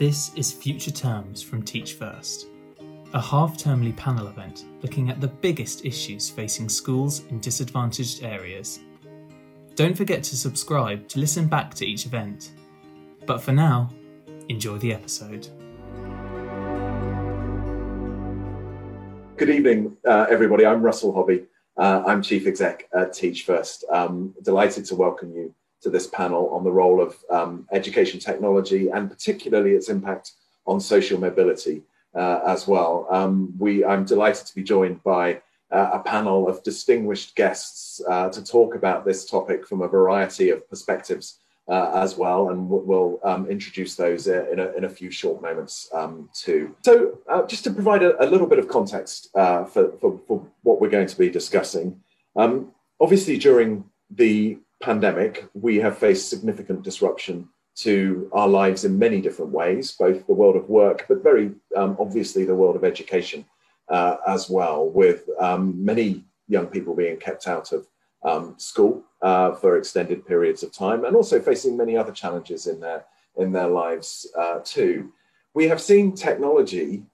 This is Future Terms from Teach First, a half termly panel event looking at the biggest issues facing schools in disadvantaged areas. Don't forget to subscribe to listen back to each event. But for now, enjoy the episode. Good evening, uh, everybody. I'm Russell Hobby. Uh, I'm Chief Exec at Teach First. Um, delighted to welcome you to this panel on the role of um, education technology and particularly its impact on social mobility uh, as well. Um, we, I'm delighted to be joined by uh, a panel of distinguished guests uh, to talk about this topic from a variety of perspectives uh, as well, and we'll um, introduce those uh, in a, in a, few short moments um, too. So, uh, just to provide a, a, little bit of context for, for, for, what we're going to be discussing, um, obviously during the pandemic, we have faced significant disruption to our lives in many different ways, both the world of work, but very um, obviously the world of education uh, as well, with um, many young people being kept out of um, school uh, for extended periods of time, and also facing many other challenges in their in their lives uh, too. We have seen technology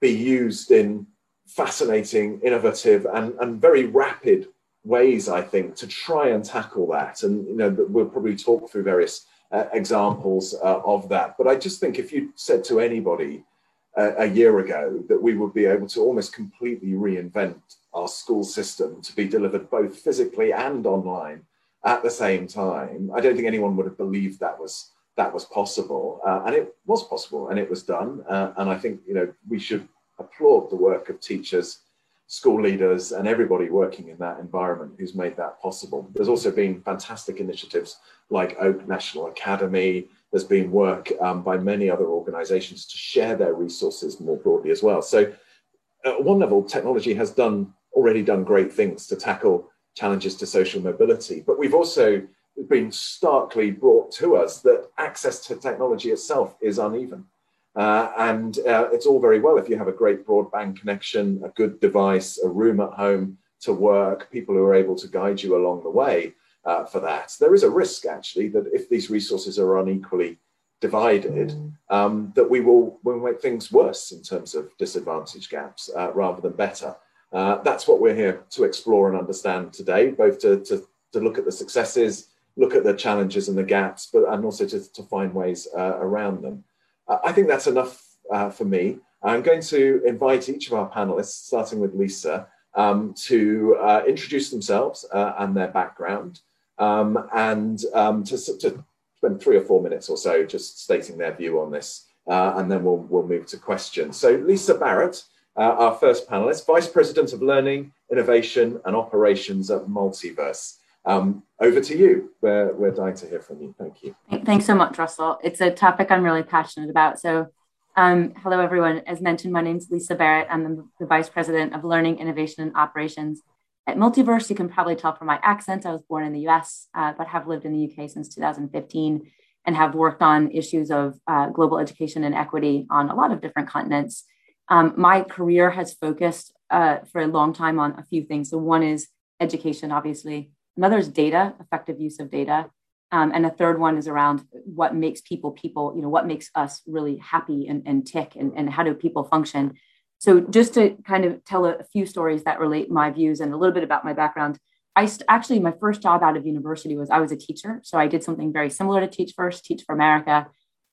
be used in fascinating, innovative, and, and very rapid ways, I think, to try and tackle that. And you know, we'll probably talk through various uh, examples uh, of that. But I just think if you said to anybody uh, a year ago that we would be able to almost completely reinvent our school system to be delivered both physically and online at the same time, I don't think anyone would have believed that was that was possible. Uh, and it was possible, and it was done. Uh, and I think you know we should applaud the work of teachers school leaders and everybody working in that environment who's made that possible. There's also been fantastic initiatives like Oak National Academy. There's been work um, by many other organizations to share their resources more broadly as well. So at one level, technology has done already done great things to tackle challenges to social mobility, but we've also been starkly brought to us that access to technology itself is uneven. Uh, and uh, it's all very well if you have a great broadband connection, a good device, a room at home to work, people who are able to guide you along the way uh, for that. There is a risk, actually, that if these resources are unequally divided, mm. um, that we will, will make things worse in terms of disadvantage gaps uh, rather than better. Uh, that's what we're here to explore and understand today, both to, to, to look at the successes, look at the challenges and the gaps, but and also to, to find ways uh, around them. I think that's enough uh, for me. I'm going to invite each of our panelists, starting with Lisa, um, to uh, introduce themselves uh, and their background, um, and um, to, to, spend three or four minutes or so just stating their view on this, uh, and then we'll, we'll move to questions. So, Lisa Barrett, uh, our first panelist, Vice President of Learning, Innovation and Operations at Multiverse. Um, over to you. We're, we're dying to hear from you. Thank you. Thanks so much, Russell. It's a topic I'm really passionate about. So, um, hello, everyone. As mentioned, my name is Lisa Barrett. I'm the, the, Vice President of Learning, Innovation, and Operations at Multiverse. You can probably tell from my accent, I was born in the US, uh, but have lived in the UK since 2015 and have worked on issues of uh, global education and equity on a lot of different continents. Um, my career has focused uh, for a long time on a few things. So, one is education, obviously. Another is data, effective use of data. Um, and a third one is around what makes people people, you know, what makes us really happy and, and tick and, and how do people function. So just to kind of tell a, a few stories that relate my views and a little bit about my background, I st- actually, my first job out of university was I was a teacher. So I did something very similar to Teach First, Teach for America.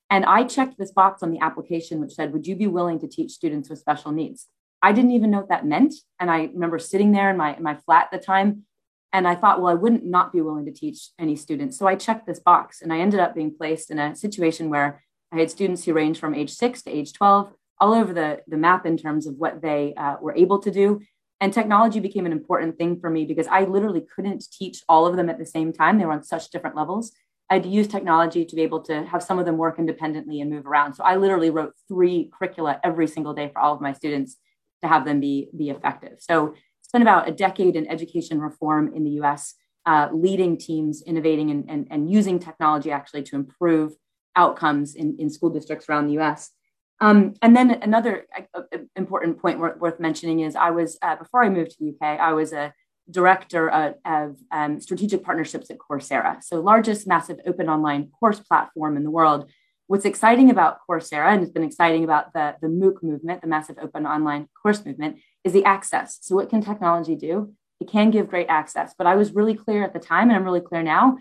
And I checked this box on the application, which said, Would you be willing to teach students with special needs? I didn't even know what that meant. And I remember sitting there in my, in my flat at the time and I thought, well, I wouldn't not be willing to teach any students. So I checked this box and I ended up being placed in a situation where I had students who range from age six to age 12, all over the, the map in terms of what they uh, were able to do. And technology became an important thing for me because I literally couldn't teach all of them at the same time. They were on such different levels. I had to use technology to be able to have some of them work independently and move around. So I literally wrote three curricula every single day for all of my students to have them be, be effective. So spent about a decade in education reform in the US, uh, leading teams, innovating and, and, and, using technology actually to improve outcomes in, in school districts around the US. Um, and then another uh, uh important point worth, worth, mentioning is I was, uh, before I moved to the UK, I was a director of, of um, strategic partnerships at Coursera. So largest massive open online course platform in the world. what's exciting about Coursera, and it's been exciting about the, the MOOC movement, the massive open online course movement, is the access. So, what can technology do? It can give great access. But I was really clear at the time, and I'm really clear now.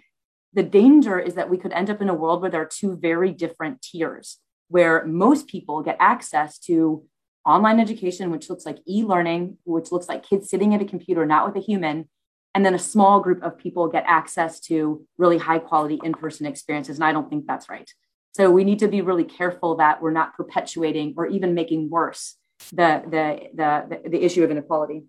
The danger is that we could end up in a world where there are two very different tiers, where most people get access to online education, which looks like e learning, which looks like kids sitting at a computer, not with a human. And then a small group of people get access to really high quality in person experiences. And I don't think that's right. So we need to be really careful that we're not perpetuating or even making worse the, the, the, the issue of inequality.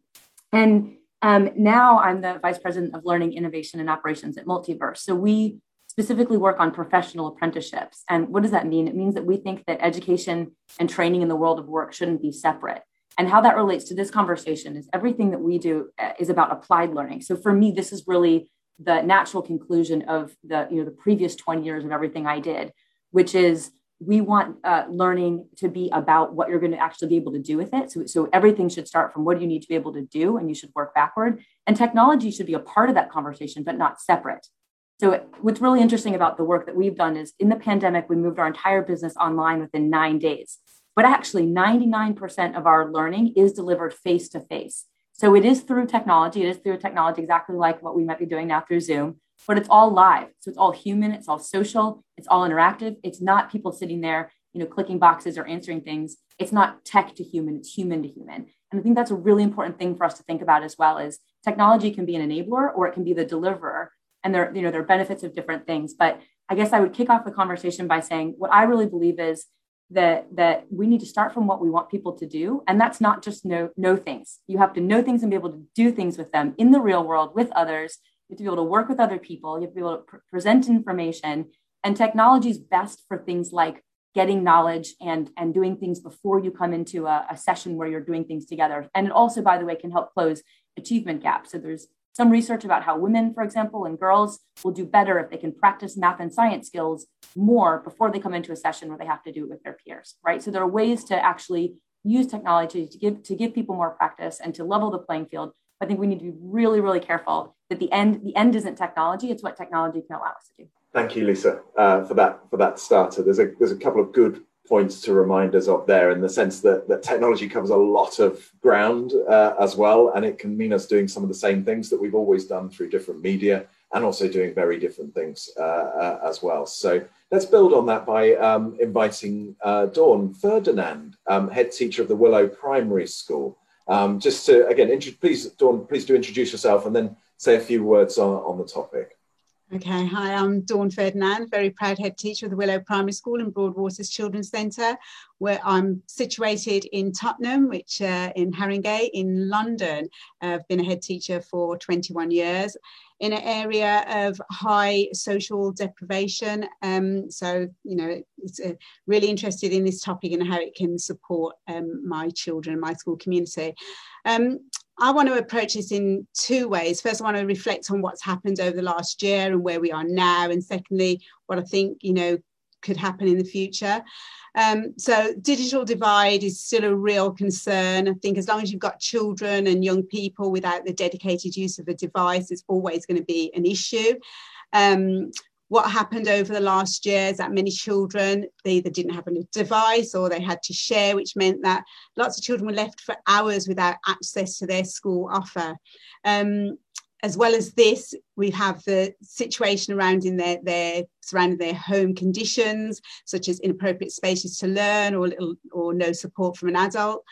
And um, now I'm the vice president of learning, innovation, and operations at Multiverse. So we specifically work on professional apprenticeships. And what does that mean? It means that we think that education and training in the world of work shouldn't be separate. And how that relates to this conversation is everything that we do uh, is about applied learning. So for me, this is really the natural conclusion of the you know the previous 20 years of everything I did, which is we want uh, learning to be about what you're going to actually be able to do with it. So, so everything should start from what do you need to be able to do, and you should work backward. And technology should be a part of that conversation, but not separate. So, what's really interesting about the work that we've done is in the pandemic, we moved our entire business online within nine days. But actually, 99% of our learning is delivered face to face. So, it is through technology. It is through technology, exactly like what we might be doing now through Zoom but it's all live. So it's all human, it's all social, it's all interactive. It's not people sitting there, you know, clicking boxes or answering things. It's not tech to human, it's human to human. And I think that's a really important thing for us to think about as well is technology can be an enabler or it can be the deliverer. And there, you know, there are benefits of different things. But I guess I would kick off the conversation by saying what I really believe is that that we need to start from what we want people to do and that's not just know know things you have to know things and be able to do things with them in the real world with others you have to be able to work with other people. You have to be able to pr- present information. And technology is best for things like getting knowledge and, and doing things before you come into a, a session where you're doing things together. And it also, by the way, can help close achievement gaps. So there's some research about how women, for example, and girls will do better if they can practice math and science skills more before they come into a session where they have to do it with their peers, right? So there are ways to actually use technology to give to give people more practice and to level the playing field I think we need to be really, really careful that the end the end isn't technology; it's what technology can allow us to do. Thank you, Lisa, uh, for that for that starter. There's a there's a couple of good points to remind us of there in the sense that, that technology covers a lot of ground uh, as well, and it can mean us doing some of the same things that we've always done through different media and also doing very different things uh, uh, as well. So let's build on that by um, inviting uh, Dawn Ferdinand, um, head teacher of the Willow Primary School. Um, just to, again, please, Dawn, please do introduce yourself and then say a few words on, on the topic. Okay, hi, I'm Dawn Ferdinand, very proud head teacher of the Willow Primary School and Broadwaters Children's Centre, where I'm situated in Tottenham, which uh, in Haringey in London. I've been a head teacher for 21 years in an area of high social deprivation. Um, so, you know, it's uh, really interested in this topic and how it can support um, my children and my school community. Um, I want to approach this in two ways. First, I want to reflect on what's happened over the last year and where we are now. And secondly, what I think, you know, could happen in the future. Um, so digital divide is still a real concern. I think as long as you've got children and young people without the dedicated use of a device, it's always going to be an issue. Um, what happened over the last year is that many children they either didn't have a device or they had to share, which meant that lots of children were left for hours without access to their school offer. Um, as well as this, we have the situation around in their, their surrounding their home conditions, such as inappropriate spaces to learn or little or no support from an adult.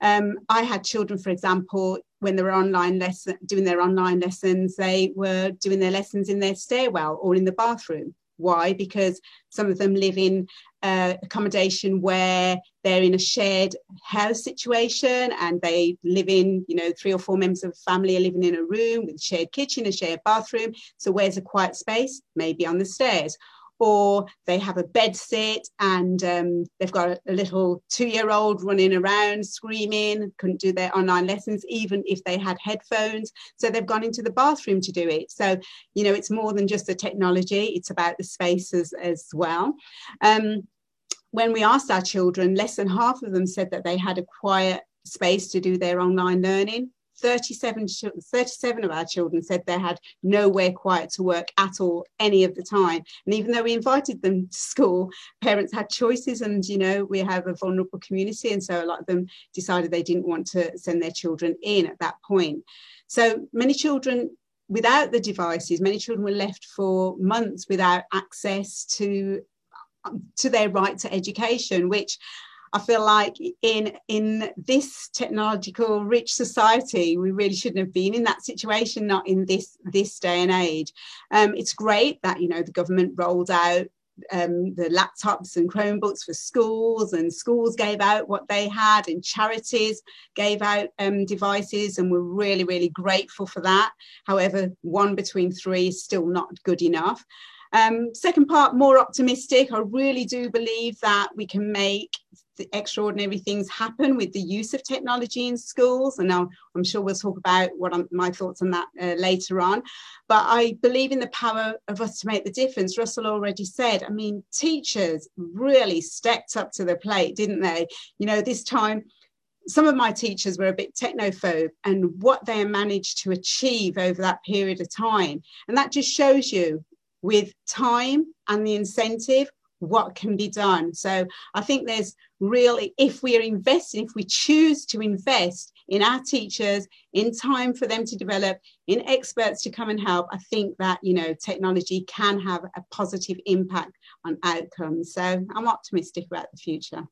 Um, I had children, for example, when they were online lesson doing their online lessons, they were doing their lessons in their stairwell or in the bathroom. Why? Because some of them live in uh, accommodation where they're in a shared house situation and they live in, you know, three or four members of the family are living in a room with a shared kitchen, a shared bathroom. So where's a quiet space? Maybe on the stairs or they have a bed sit and um, they've got a, little two-year-old running around screaming couldn't do their online lessons even if they had headphones. So they've gone into the bathroom to do it. So you know it's more than just the technology it's about the spaces as well. Um, when we asked our children less than half of them said that they had a quiet space to do their online learning 37, 37 of our children said they had nowhere quiet to work at all any of the time. And even though we invited them to school, parents had choices and, you know, we have a vulnerable community. And so a lot of them decided they didn't want to send their children in at that point. So many children without the devices, many children were left for months without access to to their right to education, which I feel like in in this technological rich society, we really shouldn't have been in that situation, not in this this day and age. Um, it's great that you know the government rolled out um, the laptops and Chromebooks for schools, and schools gave out what they had, and charities gave out um, devices, and we're really, really grateful for that. However, one between three is still not good enough. Um, second part, more optimistic. I really do believe that we can make extraordinary things happen with the use of technology in schools. And now I'm sure we'll talk about what I'm, my thoughts on that uh, later on. But I believe in the power of us to make the difference. Russell already said, I mean, teachers really stepped up to the plate, didn't they? You know, this time, some of my teachers were a bit technophobe and what they managed to achieve over that period of time. And that just shows you with time and the incentive what can be done. So I think there's really, if we are investing, if we choose to invest in our teachers, in time for them to develop, in experts to come and help, I think that, you know, technology can have a positive impact on outcomes. So I'm optimistic about the future.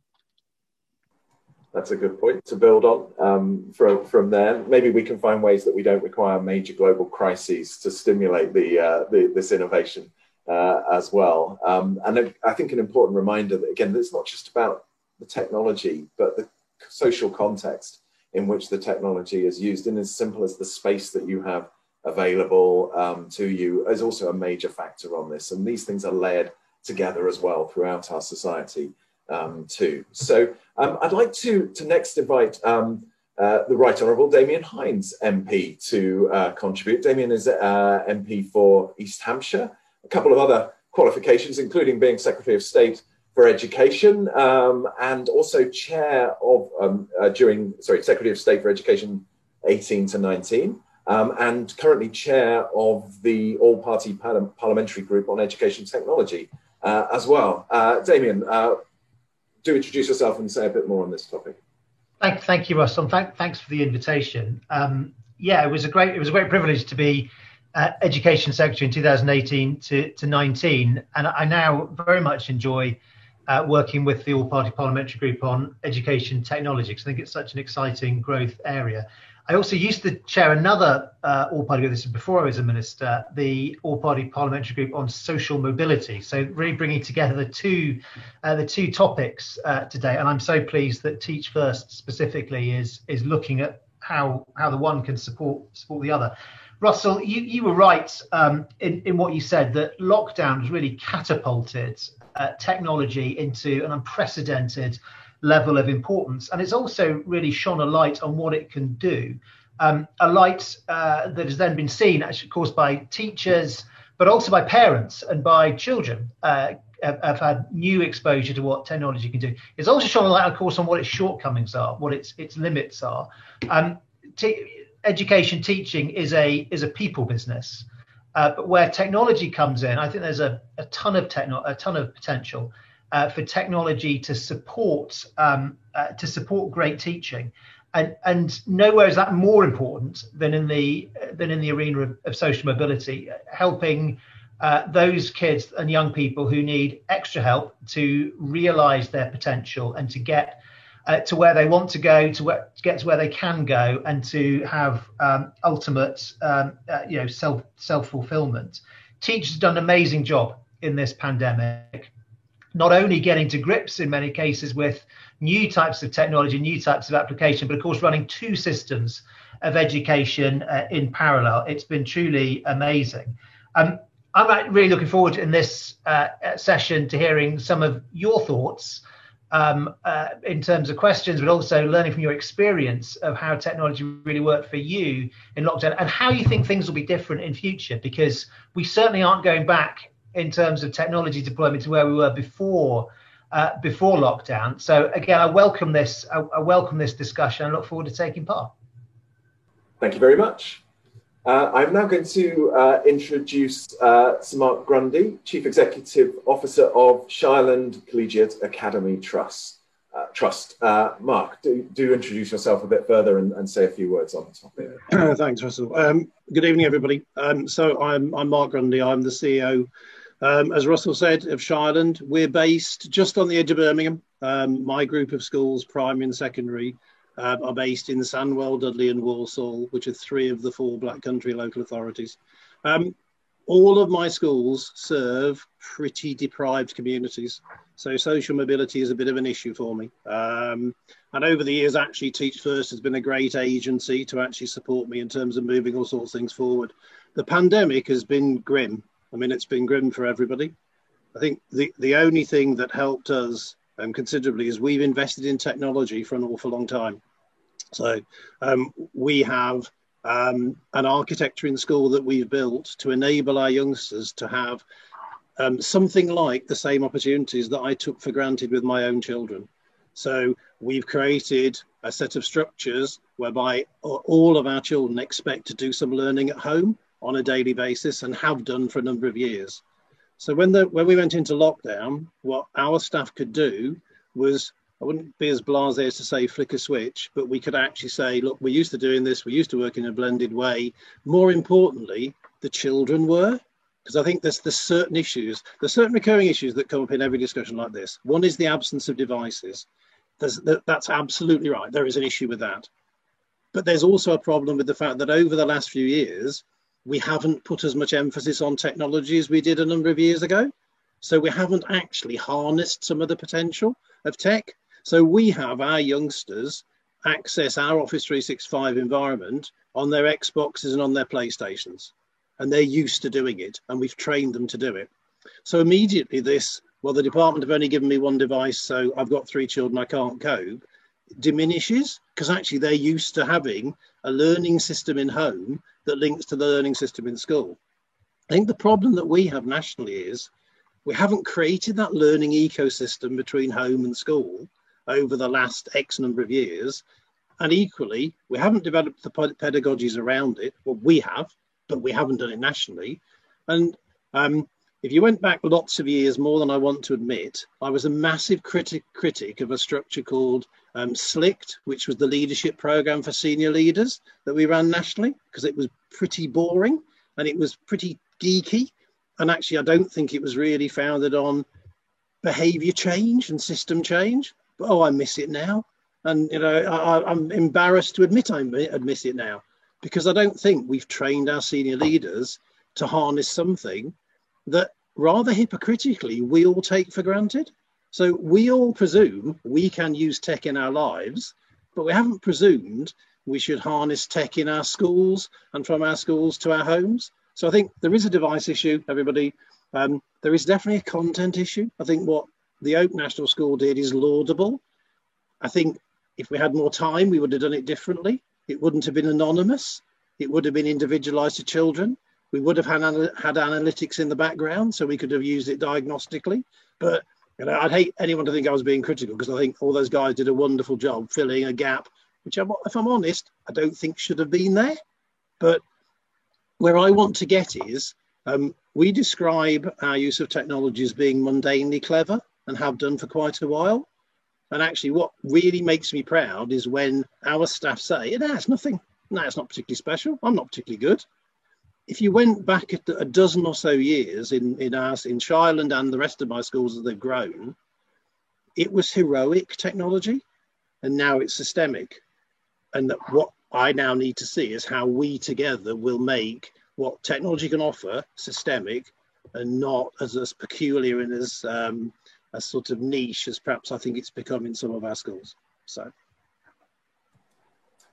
That's a good point to build on um, from, from there. Maybe we can find ways that we don't require major global crises to stimulate the, uh, the this innovation uh, as well. Um, and I think an important reminder that, again, it's not just about the technology, but the social context in which the technology is used, and as simple as the space that you have available um, to you is also a major factor on this. And these things are layered together as well throughout our society um, too. So um, I'd like to, to next invite um, uh, the Right Honourable Damian Hinds MP to uh, contribute. Damian is uh, MP for East Hampshire couple of other qualifications, including being Secretary of State for Education um, and also chair of, um, uh, during, sorry, Secretary of State for Education 18 to 19, um, and currently chair of the All Party par- Parliamentary Group on Education Technology uh, as well. Uh, Damian, uh, do introduce yourself and say a bit more on this topic. Thank, thank you, Russell. Thank, thanks for the invitation. Um, yeah, it was a great it was a great privilege to be uh, Education Secretary in 2018 to, to 19, and I now very much enjoy uh, working with the All Party Parliamentary Group on education technology because I think it's such an exciting growth area. I also used to chair another uh, All Party group, this is before I was a minister, the All Party Parliamentary Group on social mobility. So really bringing together the two, uh, the two topics uh, today. And I'm so pleased that Teach First specifically is is looking at how how the one can support support the other. Russell, you, you were right um, in, in what you said that lockdown has really catapulted uh, technology into an unprecedented level of importance. And it's also really shone a light on what it can do. Um, a light uh, that has then been seen, actually, course, by teachers, but also by parents and by children. Uh, have, have, had new exposure to what technology can do. It's also shown a light, of course, on what its shortcomings are, what its its limits are. Um, t- education teaching is a is a people business. Uh, but where technology comes in, I think there's a, a ton of techno, a ton of potential uh, for technology to support um, uh, to support great teaching, and and nowhere is that more important than in the than in the arena of, of social mobility, helping uh, those kids and young people who need extra help to realize their potential and to get uh, to where they want to go, to, where, to, get to where they can go, and to have um, ultimate, um, uh, you know, self self fulfillment. Teachers have done an amazing job in this pandemic, not only getting to grips in many cases with new types of technology, new types of application, but of course running two systems of education uh, in parallel. It's been truly amazing. Um, I'm really looking forward in this uh, session to hearing some of your thoughts um, uh, in terms of questions, but also learning from your experience of how technology really worked for you in lockdown and how you think things will be different in future. Because we certainly aren't going back in terms of technology deployment to where we were before uh, before lockdown. So again, I welcome this. I, I welcome this discussion. I look forward to taking part. Thank you very much. Uh, I'm now going to uh, introduce uh, Sir Mark Grundy, Chief Executive Officer of Shireland Collegiate Academy Trust. Uh, Trust. Uh, Mark, do, do introduce yourself a bit further and, and say a few words on the topic. Thanks, Russell. Um, good evening, everybody. Um, so I'm, I'm Mark Grundy. I'm the CEO, um, as Russell said, of Shireland. We're based just on the edge of Birmingham. Um, my group of schools, primary and secondary, um, are based in Sandwell, Dudley, and Walsall, which are three of the four Black Country local authorities. Um, all of my schools serve pretty deprived communities, so social mobility is a bit of an issue for me. Um, and over the years, actually, Teach First has been a great agency to actually support me in terms of moving all sorts of things forward. The pandemic has been grim. I mean, it's been grim for everybody. I think the, the only thing that helped us um, considerably is we've invested in technology for an awful long time. So um, we have um, an architecture in school that we've built to enable our youngsters to have um, something like the same opportunities that I took for granted with my own children. So we've created a set of structures whereby all of our children expect to do some learning at home on a daily basis and have done for a number of years. So when the when we went into lockdown, what our staff could do was I wouldn't be as blasé as to say flick a switch, but we could actually say, look, we're used to doing this, we're used to working in a blended way. More importantly, the children were, because I think there's there's certain issues, there's certain recurring issues that come up in every discussion like this. One is the absence of devices. There's, that's absolutely right. There is an issue with that. But there's also a problem with the fact that over the last few years, we haven't put as much emphasis on technology as we did a number of years ago. So we haven't actually harnessed some of the potential of tech. So we have our youngsters access our Office 365 environment on their Xboxes and on their PlayStations. And they're used to doing it, and we've trained them to do it. So immediately, this, well, the department have only given me one device, so I've got three children, I can't cope, diminishes because actually they're used to having a learning system in home that links to the learning system in school. I think the problem that we have nationally is we haven't created that learning ecosystem between home and school over the last X number of years. And equally, we haven't developed the pedagogies around it. Well, we have, but we haven't done it nationally. And um, if you went back lots of years, more than I want to admit, I was a massive critic critic of a structure called um, SLICT, which was the leadership program for senior leaders that we ran nationally, because it was pretty boring and it was pretty geeky. And actually, I don't think it was really founded on behavior change and system change. But oh, I miss it now. And, you know, I, I'm embarrassed to admit I admit it now because I don't think we've trained our senior leaders to harness something that rather hypocritically we all take for granted. So we all presume we can use tech in our lives, but we haven't presumed we should harness tech in our schools and from our schools to our homes. So I think there is a device issue, everybody. Um, there is definitely a content issue. I think what the Oak National School did is laudable. I think if we had more time, we would have done it differently. It wouldn't have been anonymous. It would have been individualized to children. We would have had, had analytics in the background, so we could have used it diagnostically. But I'd hate anyone to think I was being critical because I think all those guys did a wonderful job filling a gap, which, I'm, if I'm honest, I don't think should have been there. But where I want to get is um, we describe our use of technology as being mundanely clever and have done for quite a while. And actually, what really makes me proud is when our staff say, "No, it's nothing. No, it's not particularly special. I'm not particularly good." If you went back a dozen or so years in in in Shireland and the rest of my schools as they've grown, it was heroic technology, and now it's systemic. And that what I now need to see is how we together will make what technology can offer systemic, and not as as peculiar and as um, a sort of niche as perhaps I think it's become in some of our schools. So.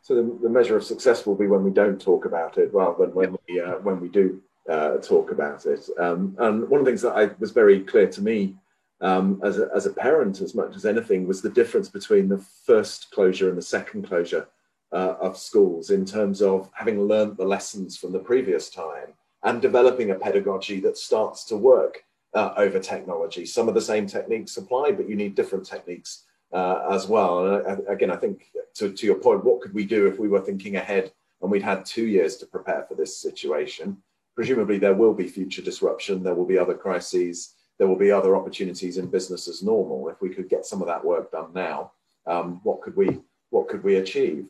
So the, the, measure of success will be when we don't talk about it, rather than when we uh, when we do uh, talk about it. Um, and one of the things that I was very clear to me um, as a, as a parent, as much as anything, was the difference between the first closure and the second closure uh, of schools in terms of having learned the lessons from the previous time and developing a pedagogy that starts to work uh, over technology. Some of the same techniques apply, but you need different techniques uh, as well. And I, again, I think to, to your point, what could we do if we were thinking ahead and we'd had two years to prepare for this situation. Presumably, there will be future disruption, there will be other crises, there will be other opportunities in business as normal. If we could get some of that work done now, um, what could we what could we achieve?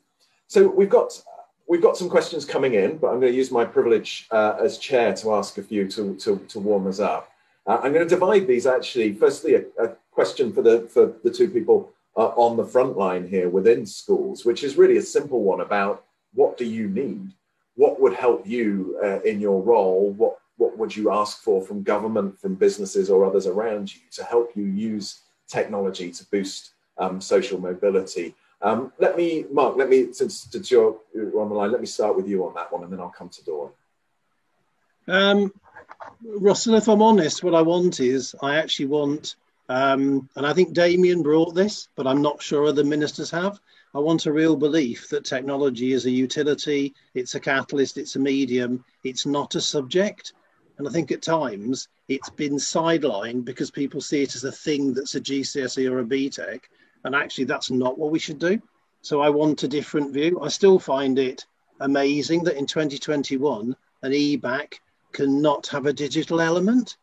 So we've got we've got some questions coming in, but I'm going to use my privilege uh, as chair to ask a few to to, to warm us up. Uh, I'm going to divide these actually. Firstly, a, a question for the for the two people uh, on the front line here within schools, which is really a simple one about what do you need? What would help you uh, in your role? What what would you ask for from government, from businesses, or others around you to help you use technology to boost um, social mobility? Um, let me, Mark, let me, since, since you're, on the line, let me start with you on that one and then I'll come to Dawn. Um, Russell, if I'm honest, what I want is I actually want, um, and I think Damian brought this, but I'm not sure other ministers have. I want a real belief that technology is a utility, it's a catalyst, it's a medium, it's not a subject. And I think at times it's been sidelined because people see it as a thing that's a GCSE or a BTEC and actually, that's not what we should do. So I want a different view. I still find it amazing that in 2021, an EBacc cannot have a digital element.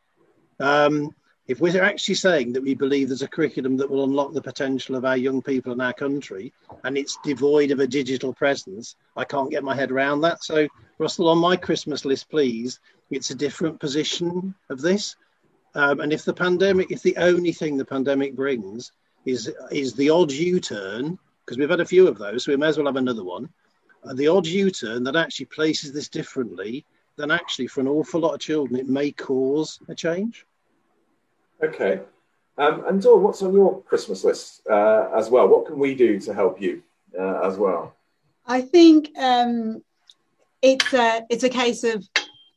Um, if we're actually saying that we believe there's a curriculum that will unlock the potential of our young people in our country and it's devoid of a digital presence, I can't get my head around that. So, Russell, on my Christmas list, please, it's a different position of this. Um, and if the pandemic, if the only thing the pandemic brings is is the odd U-turn because we've had a few of those, so we may as well have another one. Uh, the odd U-turn that actually places this differently, then actually for an awful lot of children, it may cause a change. Okay, um, and Dawn, what's on your Christmas list uh, as well? What can we do to help you uh, as well? I think um, it's a it's a case of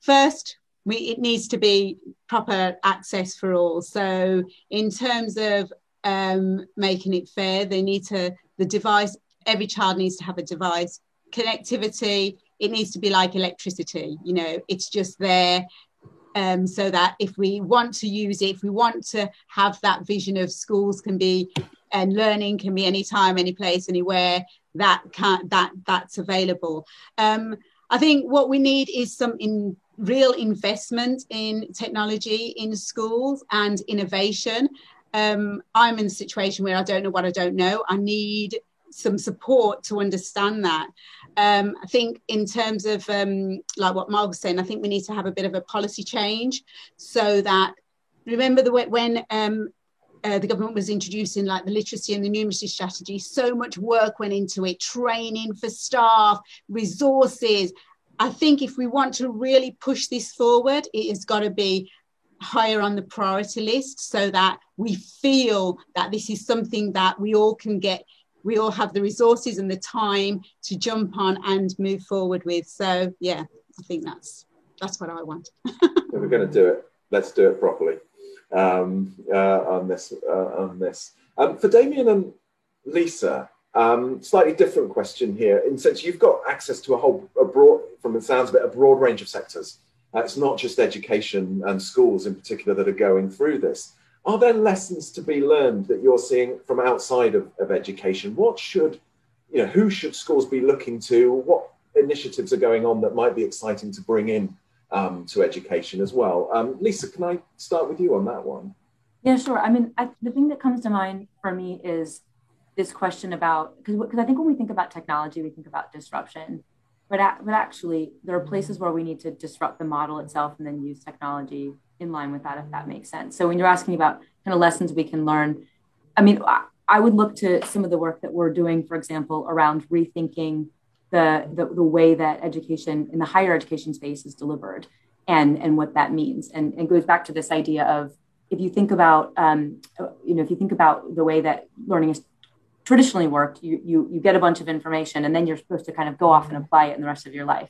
first we it needs to be proper access for all. So in terms of um, making it fair. They need to, the device, every child needs to have a device. Connectivity, it needs to be like electricity, you know, it's just there. Um, so that if we want to use it, if we want to have that vision of schools can be and learning can be anytime, any place, anywhere, that can that that's available. Um, I think what we need is some in real investment in technology in schools and innovation um, I'm in a situation where I don't know what I don't know. I need some support to understand that. Um, I think in terms of um, like what Mark was saying, I think we need to have a bit of a policy change so that remember the when um, uh, the government was introducing like the literacy and the numeracy strategy, so much work went into it, training for staff, resources. I think if we want to really push this forward, it has got to be higher on the priority list so that we feel that this is something that we all can get we all have the resources and the time to jump on and move forward with. So yeah i think that's that's what i want. If we're going to do it. Let's do it properly. Um, uh, on this uh, on this. Um, for Damian and lisa um, slightly different question here in sense you've got access to a whole a broad from the sounds of it a broad range of sectors. Uh, it's not just education and schools in particular that are going through this. Are there lessons to be learned that you're seeing from outside of, of education? What should, you know, who should schools be looking to? What initiatives are going on that might be exciting to bring in um, to education as well? Um, Lisa, can I start with you on that one? Yeah, sure. I mean, I, the thing that comes to mind for me is this question about because I think when we think about technology, we think about disruption but, but actually there are places where we need to disrupt the model itself and then use technology in line with that if that makes sense so when you're asking about kind of lessons we can learn i mean i would look to some of the work that we're doing for example around rethinking the, the, the way that education in the higher education space is delivered and and what that means and and goes back to this idea of if you think about um, you know if you think about the way that learning is traditionally worked, you, you, you get a bunch of information and then you're supposed to kind of go off and apply it in the rest of your life.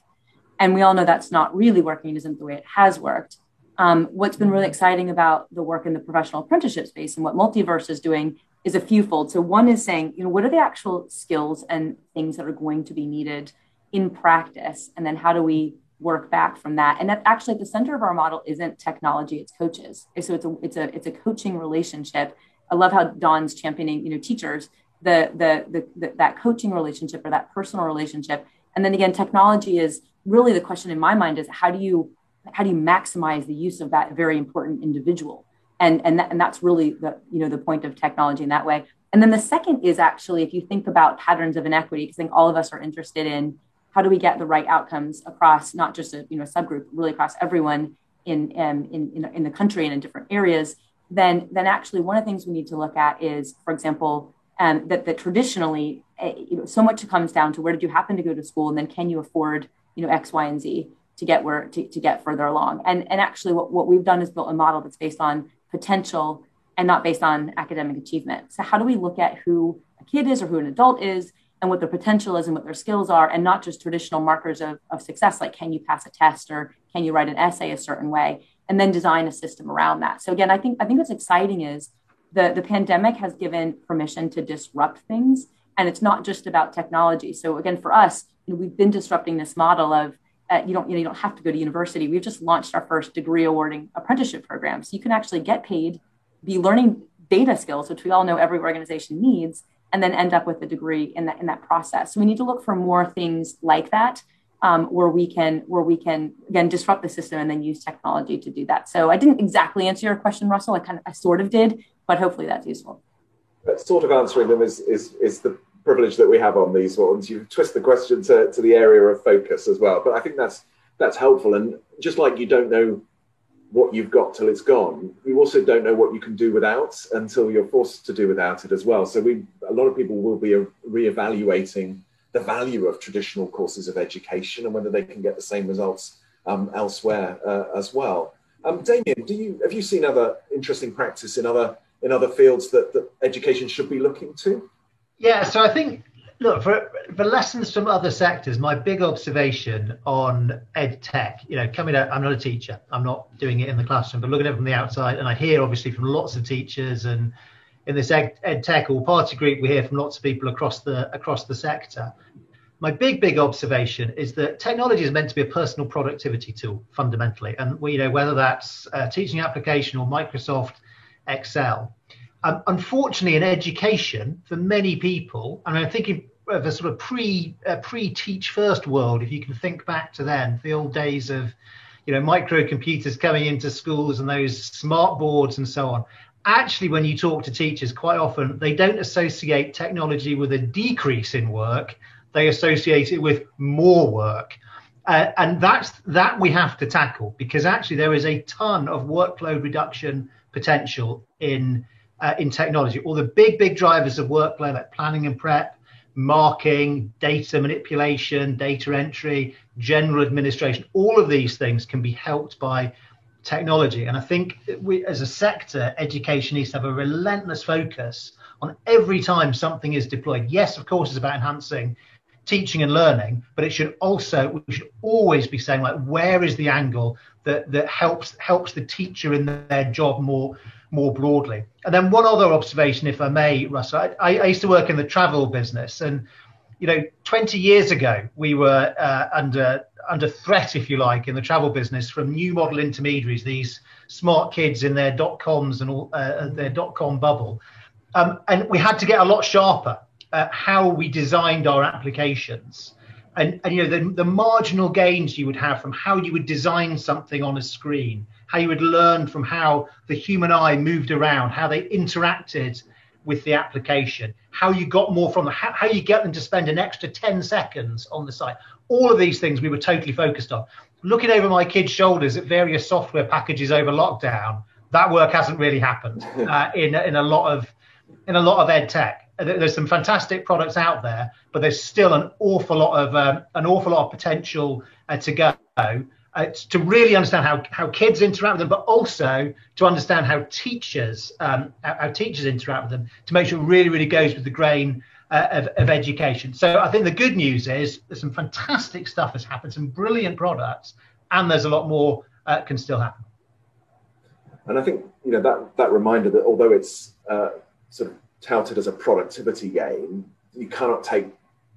And we all know that's not really working, isn't the way it has worked. Um, what's been really exciting about the work in the professional apprenticeship space and what Multiverse is doing is a few fold. So one is saying, you know, what are the actual skills and things that are going to be needed in practice? And then how do we work back from that? And that actually at the center of our model isn't technology, it's coaches. So it's a it's a it's a coaching relationship. I love how Dawn's championing, you know, teachers the, the, the, the, that coaching relationship or that personal relationship And then again, technology is really the question in my mind is how do you how do you maximize the use of that very important individual? And and that, and that's really the you know the point of technology in that way. And then the second is actually if you think about patterns of inequity, because I think all of us are interested in how do we get the right outcomes across not just a you know subgroup, really across everyone in um, in, in in the country and in different areas. Then then actually one of the things we need to look at is, for example, um, that that traditionally uh, you know, so much comes down to where did you happen to go to school, and then can you afford you know X, Y, and Z to get where to, to get further along. And and actually, what what we've done is built a model that's based on potential and not based on academic achievement. So how do we look at who a kid is or who an adult is and what their potential is and what their skills are, and not just traditional markers of, of success, like can you pass a test or can you write an essay a certain way, and then design a system around that. So again, I think I think what's exciting is the, the pandemic has given permission to disrupt things. And it's not just about technology. So again, for us, you know, we've been disrupting this model of you don't you know you don't have to go to university. We've just launched our first degree awarding apprenticeship program, so you can actually get paid, be learning data skills, which we all know every organization needs, and then end up with a degree in that in that process. So we need to look for more things like that, um, where we can where we can again disrupt the system and then use technology to do that. So I didn't exactly answer your question, Russell. I kind of I sort of did, but hopefully that's useful. But sort of answering them is is is the privilege that we have on these ones. You twist the question to, to the area of focus as well. But I think that's that's helpful. And just like you don't know what you've got till it's gone, you also don't know what you can do without until you're forced to do without it as well. So we a lot of people will be reevaluating the value of traditional courses of education and whether they can get the same results um, elsewhere uh, as well. Um, Damian, do you have you seen other interesting practice in other in other fields that, that education should be looking to? Yeah, so I think look for for lessons from other sectors. My big observation on ed tech, you know, coming out, I'm not a teacher, I'm not doing it in the classroom, but looking at it from the outside, and I hear obviously from lots of teachers and in this ed, ed tech all party group, we hear from lots of people across the across the sector. My big big observation is that technology is meant to be a personal productivity tool fundamentally, and you know whether that's a teaching application or Microsoft Excel um, unfortunately, in education, for many people, and I'm thinking of a sort of pre uh, pre teach first world. If you can think back to then, the old days of you know microcomputers coming into schools and those smart boards and so on. Actually, when you talk to teachers, quite often they don't associate technology with a decrease in work. They associate it with more work. Uh, and that's that we have to tackle because actually there is a ton of workload reduction potential in uh, in technology. All the big, big drivers of workflow like planning and prep, marking, data manipulation, data entry, general administration, all of these things can be helped by technology. And I think we, as a sector, education needs to have a relentless focus on every time something is deployed. Yes, of course, it's about enhancing teaching and learning, but it should also we should always be saying like where is the angle that that helps helps the teacher in their job more more broadly. And then one other observation, if I may, Russell, I, I used to work in the travel business, and you know, 20 years ago, we were uh, under under threat, if you like, in the travel business from new model intermediaries, these smart kids in their dot coms and all, uh, their dot com bubble, um, and we had to get a lot sharper at how we designed our applications. And, and you know the, the marginal gains you would have from how you would design something on a screen how you would learn from how the human eye moved around, how they interacted with the application, how you got more from them, how, how you get them to spend an extra 10 seconds on the site. All of these things we were totally focused on. Looking over my kids' shoulders at various software packages over lockdown, that work hasn't really happened uh, in in a lot of in a lot of ed tech. There's some fantastic products out there, but there's still an awful lot of um, an awful lot of potential uh, to go uh, to really understand how, how kids interact with them, but also to understand how teachers um, how, teachers interact with them to make sure it really really goes with the grain uh, of, of education. So I think the good news is there's some fantastic stuff has happened, some brilliant products, and there's a lot more uh, can still happen. And I think you know that that reminder that although it's uh, sort of touted as a productivity gain, you cannot take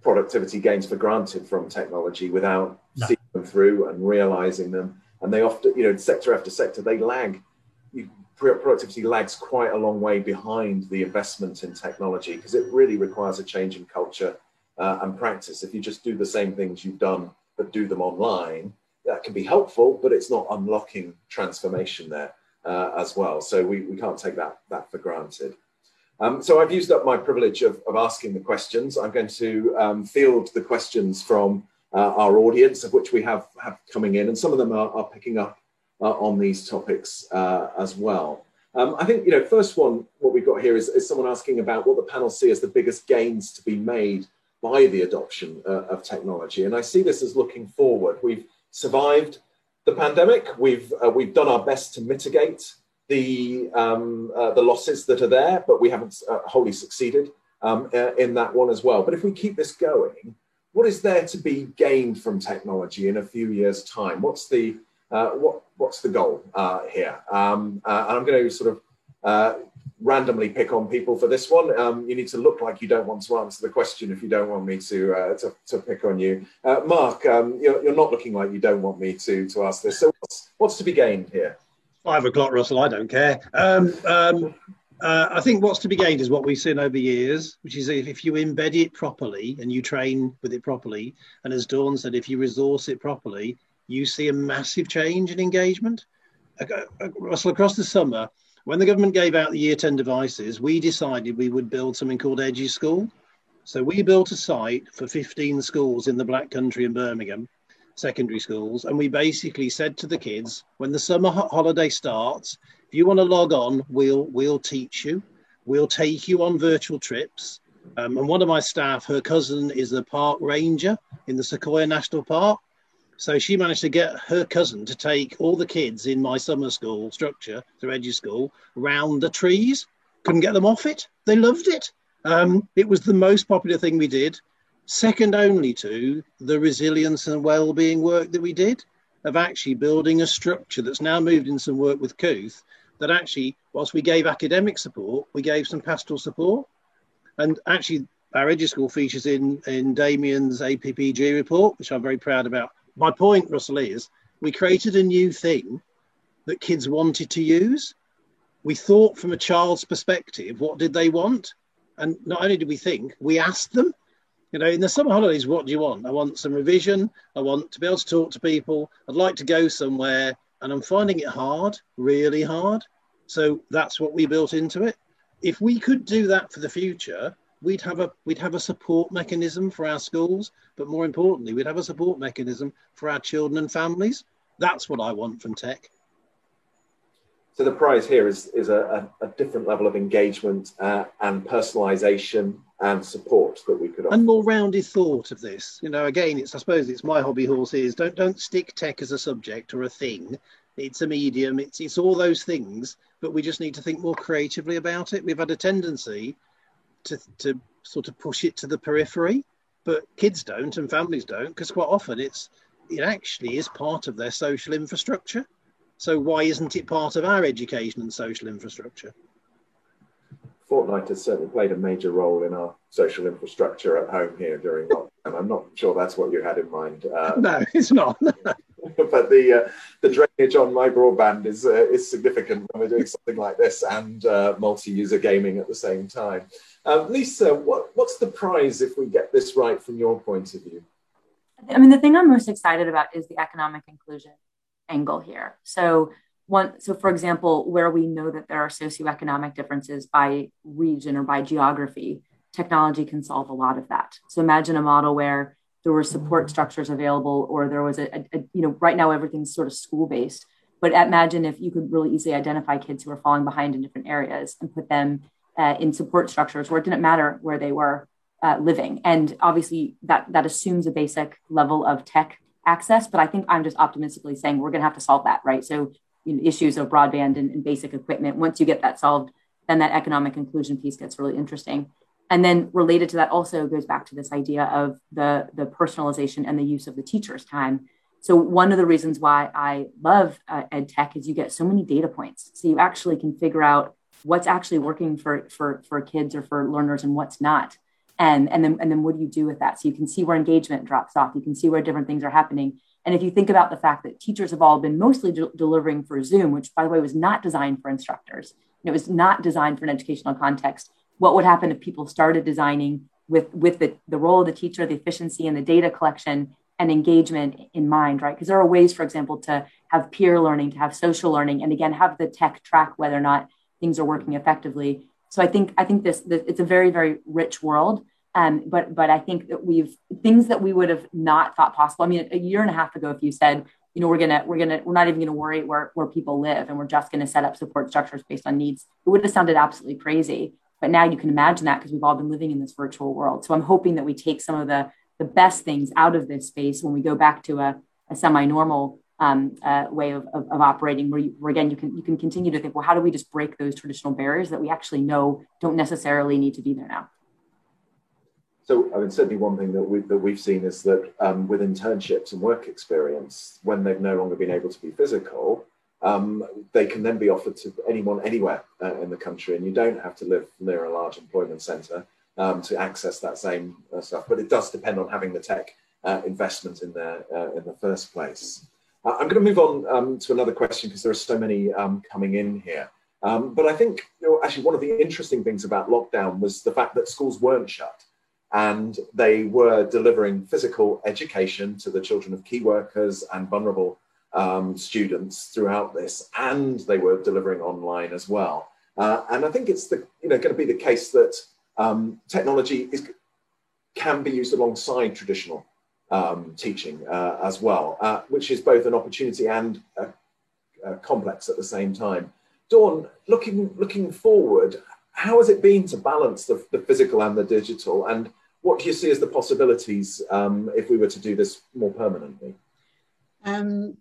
productivity gains for granted from technology without no. seeing through and realizing them. And they often, you know, sector after sector, they lag. You, productivity lags quite a long way behind the investment in technology because it really requires a change in culture uh, and practice. If you just do the same things you've done but do them online, that can be helpful, but it's not unlocking transformation there uh, as well. So we, we can't take that, that for granted. Um, so I've used up my privilege of, of asking the questions. I'm going to um, field the questions from uh, our audience, of which we have, have coming in, and some of them are, are picking up uh, on these topics uh, as well. Um, I think, you know, first one, what we've got here is, is someone asking about what the panel see as the biggest gains to be made by the adoption uh, of technology. And I see this as looking forward. We've survived the pandemic. We've, uh, we've done our best to mitigate the, um, uh, the losses that are there, but we haven't wholly succeeded um, in that one as well. But if we keep this going, what is there to be gained from technology in a few years' time? What's the, uh, what, what's the goal here? Um, and I'm going to sort of randomly pick on people for this one. Um, you need to look like you don't want to answer the question if you don't want me to uh, to, to, pick on you. Uh, Mark, um, you're, you're, not looking like you don't want me to to ask this. So what's, what's to be gained here? Five o'clock, Russell. I don't care. Uh, I think what's to be gained is what we've seen over years, which is if, if you embed it properly and you train with it properly, and as Dawn said, if you resource it properly, you see a massive change in engagement. Russell, across the summer, when the government gave out the year 10 devices, we decided we would build something called Edgy School. So we built a site for 15 schools in the Black Country in Birmingham, secondary schools, and we basically said to the kids, when the summer ho- holiday starts, if you want to log on, we'll we'll teach you. We'll take you on virtual trips. Um, and one of my staff, her cousin is a park ranger in the Sequoia National Park. So she managed to get her cousin to take all the kids in my summer school structure, through Edgy School, round the trees. Couldn't get them off it. They loved it. Um, it was the most popular thing we did, second only to the resilience and well-being work that we did of actually building a structure that's now moved in some work with Kooth that actually, whilst we gave academic support, we gave some pastoral support. And actually, our Edgy School features in, in Damian's APPG report, which I'm very proud about my point, Russell, is we created a new thing that kids wanted to use. We thought from a child's perspective, what did they want? And not only did we think, we asked them. You know, in the summer holidays, what do you want? I want some revision. I want to be able to talk to people. I'd like to go somewhere. And I'm finding it hard, really hard. So that's what we built into it. If we could do that for the future, we'd have a we'd have a support mechanism for our schools, but more importantly, we'd have a support mechanism for our children and families. That's what I want from tech. So the prize here is is a, a, a different level of engagement uh, and personalisation and support that we could offer. And more rounded thought of this. You know, again, it's I suppose it's my hobby horse is don't don't stick tech as a subject or a thing. It's a medium. It's it's all those things, but we just need to think more creatively about it. We've had a tendency to, to sort of push it to the periphery, but kids don't and families don't because quite often it's it actually is part of their social infrastructure. So why isn't it part of our education and social infrastructure? Fortnite has certainly played a major role in our social infrastructure at home here during lockdown. I'm not sure that's what you had in mind. Uh, no, it's not. but the uh, the drainage on my broadband is uh, is significant when we're doing something like this and uh, multi-user gaming at the same time. Um, Lisa, what, what's the prize if we get this right from your point of view? I mean, the thing I'm most excited about is the economic inclusion angle here. So, one, so for example, where we know that there are socioeconomic differences by region or by geography, technology can solve a lot of that. So, imagine a model where there were support structures available, or there was a, a, a you know, right now everything's sort of school based. But imagine if you could really easily identify kids who are falling behind in different areas and put them uh, in support structures where it didn't matter where they were uh, living. And obviously, that that assumes a basic level of tech access. But I think I'm just optimistically saying we're going to have to solve that, right? So you know, issues of broadband and, and basic equipment. Once you get that solved, then that economic inclusion piece gets really interesting. And then related to that also goes back to this idea of the the personalization and the use of the teacher's time. So one of the reasons why I love uh, ed tech is you get so many data points. So you actually can figure out what's actually working for for for kids or for learners and what's not and and then and then what do you do with that so you can see where engagement drops off you can see where different things are happening and if you think about the fact that teachers have all been mostly de- delivering for zoom which by the way was not designed for instructors it was not designed for an educational context what would happen if people started designing with with the, the role of the teacher, the efficiency and the data collection and engagement in mind, right? Because there are ways, for example, to have peer learning, to have social learning, and again, have the tech track whether or not things are working effectively. So I think I think this, this it's a very very rich world. Um, but but I think that we've things that we would have not thought possible. I mean, a year and a half ago, if you said, you know, we're gonna we're gonna we're not even gonna worry where where people live, and we're just gonna set up support structures based on needs, it would have sounded absolutely crazy. But now you can imagine that because we've all been living in this virtual world. So I'm hoping that we take some of the the best things out of this space when we go back to a, a semi-normal um, uh, way of, of, of, operating where, you, where, again you can you can continue to think well how do we just break those traditional barriers that we actually know don't necessarily need to be there now so I mean certainly one thing that we that we've seen is that um, with internships and work experience when they've no longer been able to be physical um, they can then be offered to anyone anywhere uh, in the country and you don't have to live near a large employment center um, to access that same uh, stuff. But it does depend on having the tech uh, investment in there uh, in the first place. Uh, I'm going to move on um, to another question because there are so many um, coming in here. Um, but I think you know, actually one of the interesting things about lockdown was the fact that schools weren't shut and they were delivering physical education to the children of key workers and vulnerable um, students throughout this, and they were delivering online as well. Uh, and I think it's the, you know, going to be the case that um, technology is, can be used alongside traditional um, teaching uh, as well, uh, which is both an opportunity and a, a complex at the same time. Dawn, looking looking forward, how has it been to balance the, the physical and the digital, and what do you see as the possibilities um, if we were to do this more permanently? Um,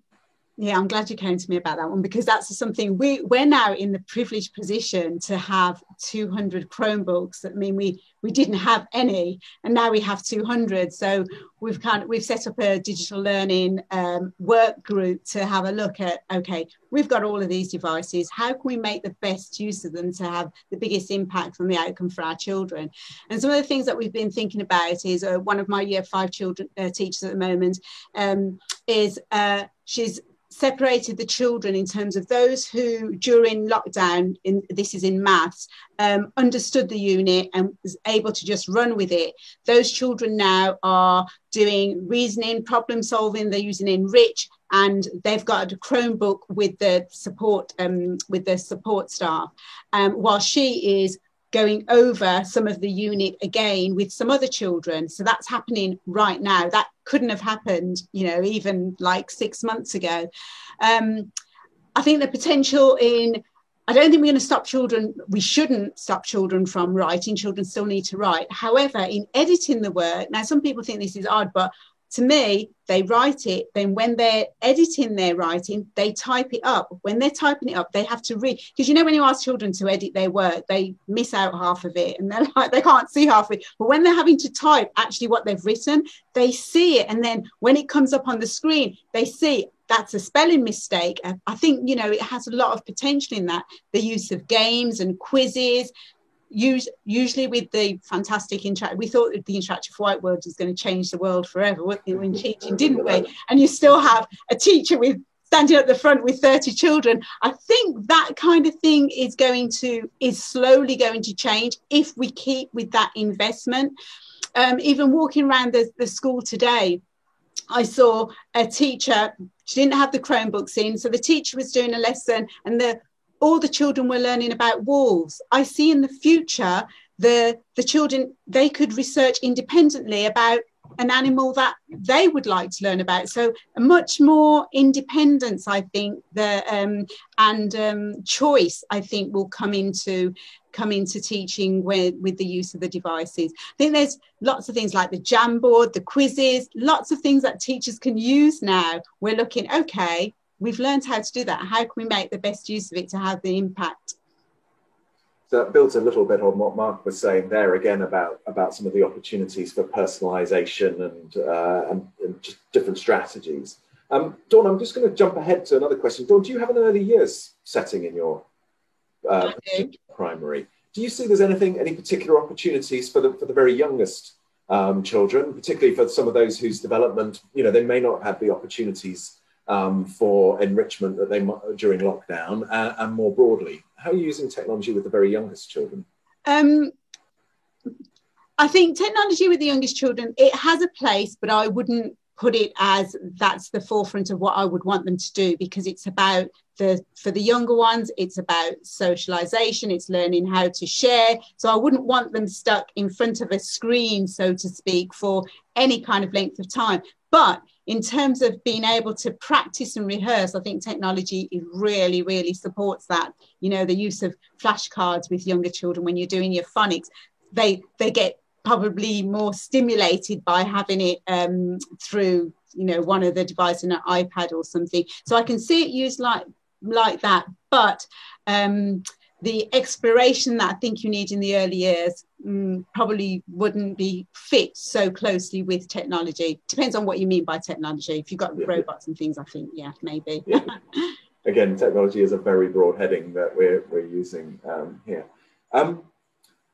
yeah, I'm glad you came to me about that one because that's something we we're now in the privileged position to have 200 Chromebooks. That mean we we didn't have any, and now we have 200. So we've kind of we've set up a digital learning um, work group to have a look at. Okay, we've got all of these devices. How can we make the best use of them to have the biggest impact on the outcome for our children? And some of the things that we've been thinking about is uh, one of my year five children uh, teachers at the moment um, is uh, she's separated the children in terms of those who during lockdown in this is in maths um, understood the unit and was able to just run with it those children now are doing reasoning problem solving they're using NRICH and they've got a chromebook with the support um, with the support staff um, while she is going over some of the unit again with some other children. So that's happening right now. That couldn't have happened, you know, even like six months ago. Um, I think the potential in I don't think we're going to stop children. We shouldn't stop children from writing. Children still need to write. However, in editing the work, now some people think this is odd, but to me, they write it. Then when they're editing their writing, they type it up. When they're typing it up, they have to read. Because you know, when you ask children to edit their work, they miss out half of it and they're like, they can't see half of it. But when they're having to type actually what they've written, they see it. And then when it comes up on the screen, they see that's a spelling mistake. I think, you know, it has a lot of potential in that. The use of games and quizzes, use, usually with the fantastic interact, we thought the interactive whiteboard was going to change the world forever when teaching, didn't we? And you still have a teacher with standing at the front with 30 children. I think that kind of thing is going to is slowly going to change if we keep with that investment. Um, even walking around the, the school today, I saw a teacher, she didn't have the Chromebooks in, so the teacher was doing a lesson and the all the children were learning about wolves. I see in the future the the children they could research independently about an animal that they would like to learn about. So much more independence, I think, the um, and um, choice, I think, will come into come into teaching with, with the use of the devices. I think there's lots of things like the Jamboard, the quizzes, lots of things that teachers can use now. We're looking, okay, we've learned how to do that. How can we make the best use of it to have the impact? So that builds a little bit on what Mark was saying there again about, about some of the opportunities for personalisation and, uh, and, and, just different strategies. Um, Dawn, I'm just going to jump ahead to another question. Dawn, do you have an early years setting in your uh, primary? Do you see there's anything, any particular opportunities for the, for the very youngest um, children, particularly for some of those whose development, you know, they may not have the opportunities um, for enrichment that they during lockdown uh, and more broadly? How are you using technology with the very youngest children? Um, I think technology with the youngest children, it has a place, but I wouldn't put it as that's the forefront of what I would want them to do because it's about for the younger ones it's about socialization it's learning how to share. So I wouldn't want them stuck in front of a screen so to speak for any kind of length of time. But in terms of being able to practice and rehearse I think technology really really supports that. You know the use of flashcards with younger children when you're doing your phonics they they get probably more stimulated by having it um, through you know one of the devices an ipad or something. So i can see it used like like that but um, the exploration that i think you need in the early years mm, probably wouldn't be fit so closely with technology depends on what you mean by technology if you've got yeah. robots and things i think yeah maybe yeah. again technology is a very broad heading that we're, we're using um, here um,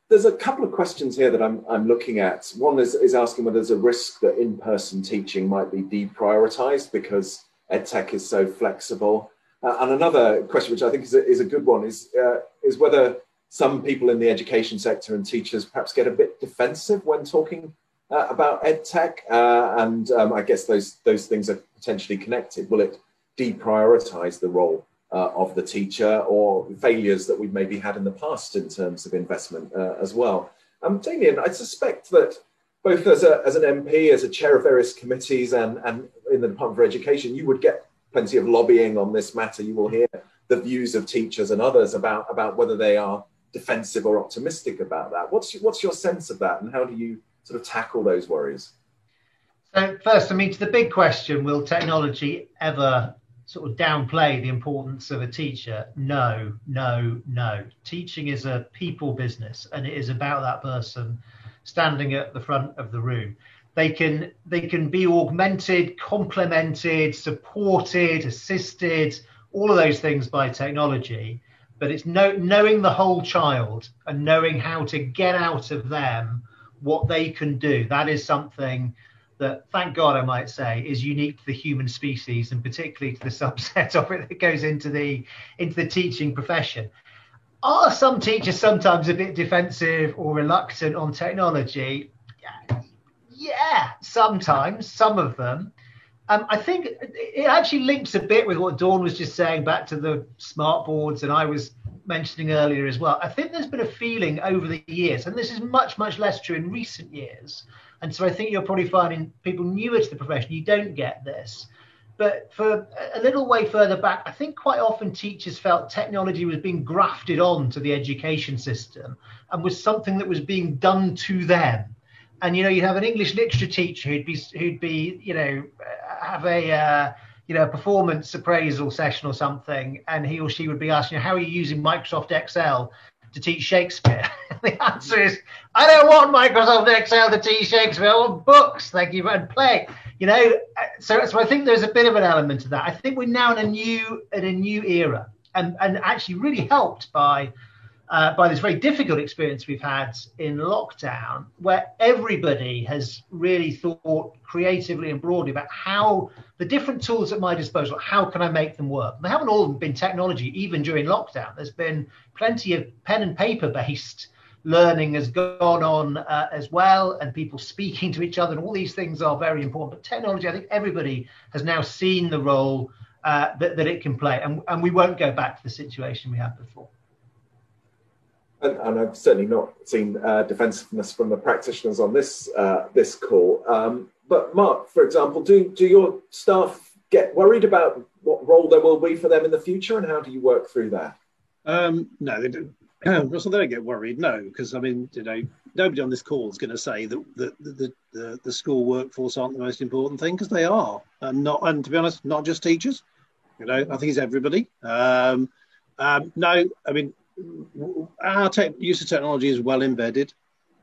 there's a couple of questions here that I'm, I'm looking at. One is, is asking whether there's a risk that in-person teaching might be deprioritized because EdTech is so flexible. Uh, and another question, which I think is a, is a good one, is, uh, is whether some people in the education sector and teachers perhaps get a bit defensive when talking uh, about EdTech. Uh, and um, I guess those, those things are potentially connected. Will it deprioritize the role uh, of the teacher or failures that we've maybe had in the past in terms of investment uh, as well. Um, Damian, I suspect that both as, a, as an MP, as a chair of various committees, and, and in the Department for Education, you would get plenty of lobbying on this matter. You will hear the views of teachers and others about, about whether they are defensive or optimistic about that. What's what's your sense of that, and how do you sort of tackle those worries? So first, I mean, to the big question: Will technology ever sort of downplay the importance of a teacher. No, no, no. Teaching is a people business and it is about that person standing at the front of the room. They can they can be augmented, complemented, supported, assisted, all of those things by technology. But it's know, knowing the whole child and knowing how to get out of them what they can do. That is something that, thank God, I might say, is unique to the human species and particularly to the subset of it that goes into the into the teaching profession. Are some teachers sometimes a bit defensive or reluctant on technology? Yeah, yeah sometimes, some of them. Um, I think it actually links a bit with what Dawn was just saying back to the smart boards, and I was mentioning earlier as well. I think there's been a feeling over the years, and this is much, much less true in recent years, and so I think you're probably finding people newer to the profession, you don't get this. But for a little way further back, I think quite often teachers felt technology was being grafted on to the education system and was something that was being done to them. And you know, you'd have an English literature teacher who'd be who'd be you know have a uh, you know performance appraisal session or something, and he or she would be asking, you, "How are you using Microsoft Excel?" to teach Shakespeare? the answer is, I don't want Microsoft Excel to teach Shakespeare. I want books, thank you, and play. You know, so so I think there's a bit of an element to that. I think we're now in a new in a new era, and and actually really helped by uh, by this very difficult experience we've had in lockdown, where everybody has really thought creatively and broadly about how the different tools at my disposal, how can I make them work? They haven't all been technology, even during lockdown. There's been plenty of pen and paper based learning has gone on uh, as well, and people speaking to each other, and all these things are very important. But technology, I think everybody has now seen the role uh, that, that it can play, and, and we won't go back to the situation we had before and, and, I've certainly not seen uh, defensiveness from the practitioners on this uh, this call. Um, but Mark, for example, do do your staff get worried about what role there will be for them in the future, and how do you work through that? Um, no, they don't. Russell, they don't get worried. No, because I mean, you know, nobody on this call is going to say that the the, the the school workforce aren't the most important thing because they are, and not. And to be honest, not just teachers. You know, I think it's everybody. Um, um, no, I mean, our tech, use of technology is well embedded.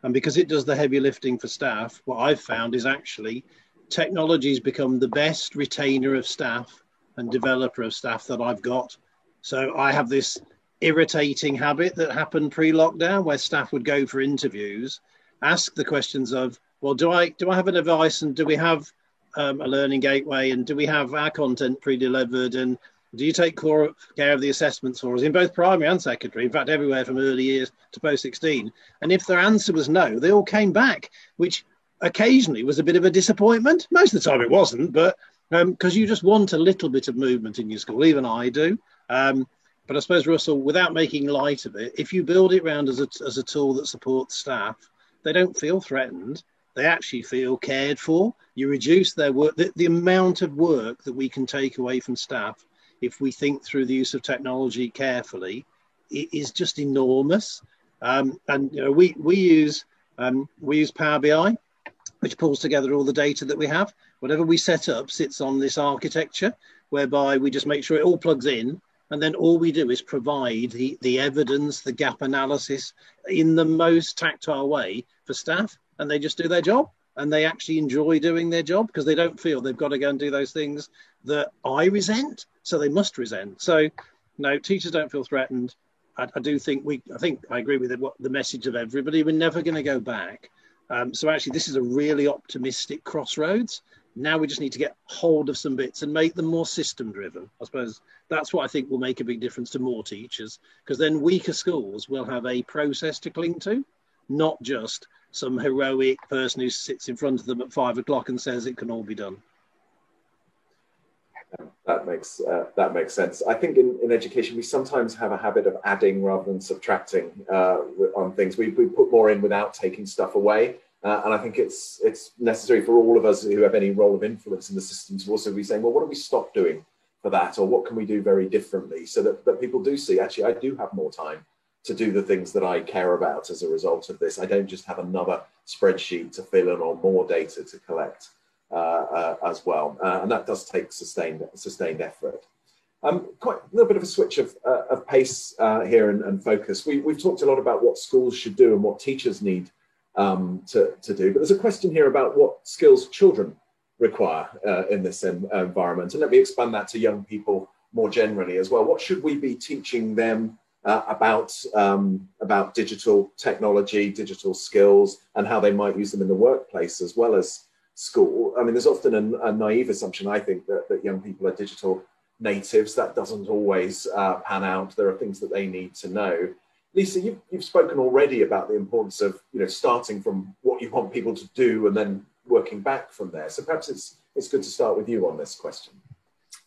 And because it does the heavy lifting for staff, what I've found is actually technology has become the best retainer of staff and developer of staff that I've got. So I have this irritating habit that happened pre-lockdown where staff would go for interviews, ask the questions of, well, do I do I have an device and do we have um, a learning gateway and do we have our content pre-delivered and Do you take care of the assessments for us in both primary and secondary? In fact, everywhere from early years to post 16. And if their answer was no, they all came back, which occasionally was a bit of a disappointment. Most of the time it wasn't, but because um, you just want a little bit of movement in your school, even I do. Um, but I suppose, Russell, without making light of it, if you build it around as a, as a tool that supports staff, they don't feel threatened. They actually feel cared for. You reduce their work, the, the amount of work that we can take away from staff if we think through the use of technology carefully, it is just enormous. Um, and you know, we we use um, we use Power BI, which pulls together all the data that we have. Whatever we set up sits on this architecture, whereby we just make sure it all plugs in, and then all we do is provide the, the evidence, the gap analysis in the most tactile way for staff, and they just do their job and they actually enjoy doing their job because they don't feel they've got to go and do those things that I resent. So they must resent. So no, teachers don't feel threatened. I, I do think we, I think I agree with it, what the message of everybody. We're never going to go back. Um, so actually, this is a really optimistic crossroads. Now we just need to get hold of some bits and make them more system driven. I suppose that's what I think will make a big difference to more teachers because then weaker schools will have a process to cling to, not just some heroic person who sits in front of them at five o'clock and says it can all be done. That makes uh, that makes sense. I think in, in education we sometimes have a habit of adding rather than subtracting uh, on things. We, we put more in without taking stuff away, uh, and I think it's it's necessary for all of us who have any role of influence in the system to also be saying, well, what do we stop doing for that, or what can we do very differently, so that, that people do see actually I do have more time to do the things that I care about as a result of this. I don't just have another spreadsheet to fill in or more data to collect as well. Uh, and that does take sustained, sustained effort. Um, quite a little bit of a switch of, uh, of pace uh, here and, and, focus. We, have talked a lot about what schools should do and what teachers need um, to, to do, but there's a question here about what skills children require uh, in this environment. And let me expand that to young people more generally as well. What should we be teaching them uh, about um, about digital technology, digital skills, and how they might use them in the workplace as well as school. I mean, there's often a, a naive assumption, I think, that, that young people are digital natives. That doesn't always uh, pan out. There are things that they need to know. Lisa, you've, you've spoken already about the importance of you know starting from what you want people to do and then working back from there. So perhaps it's it's good to start with you on this question.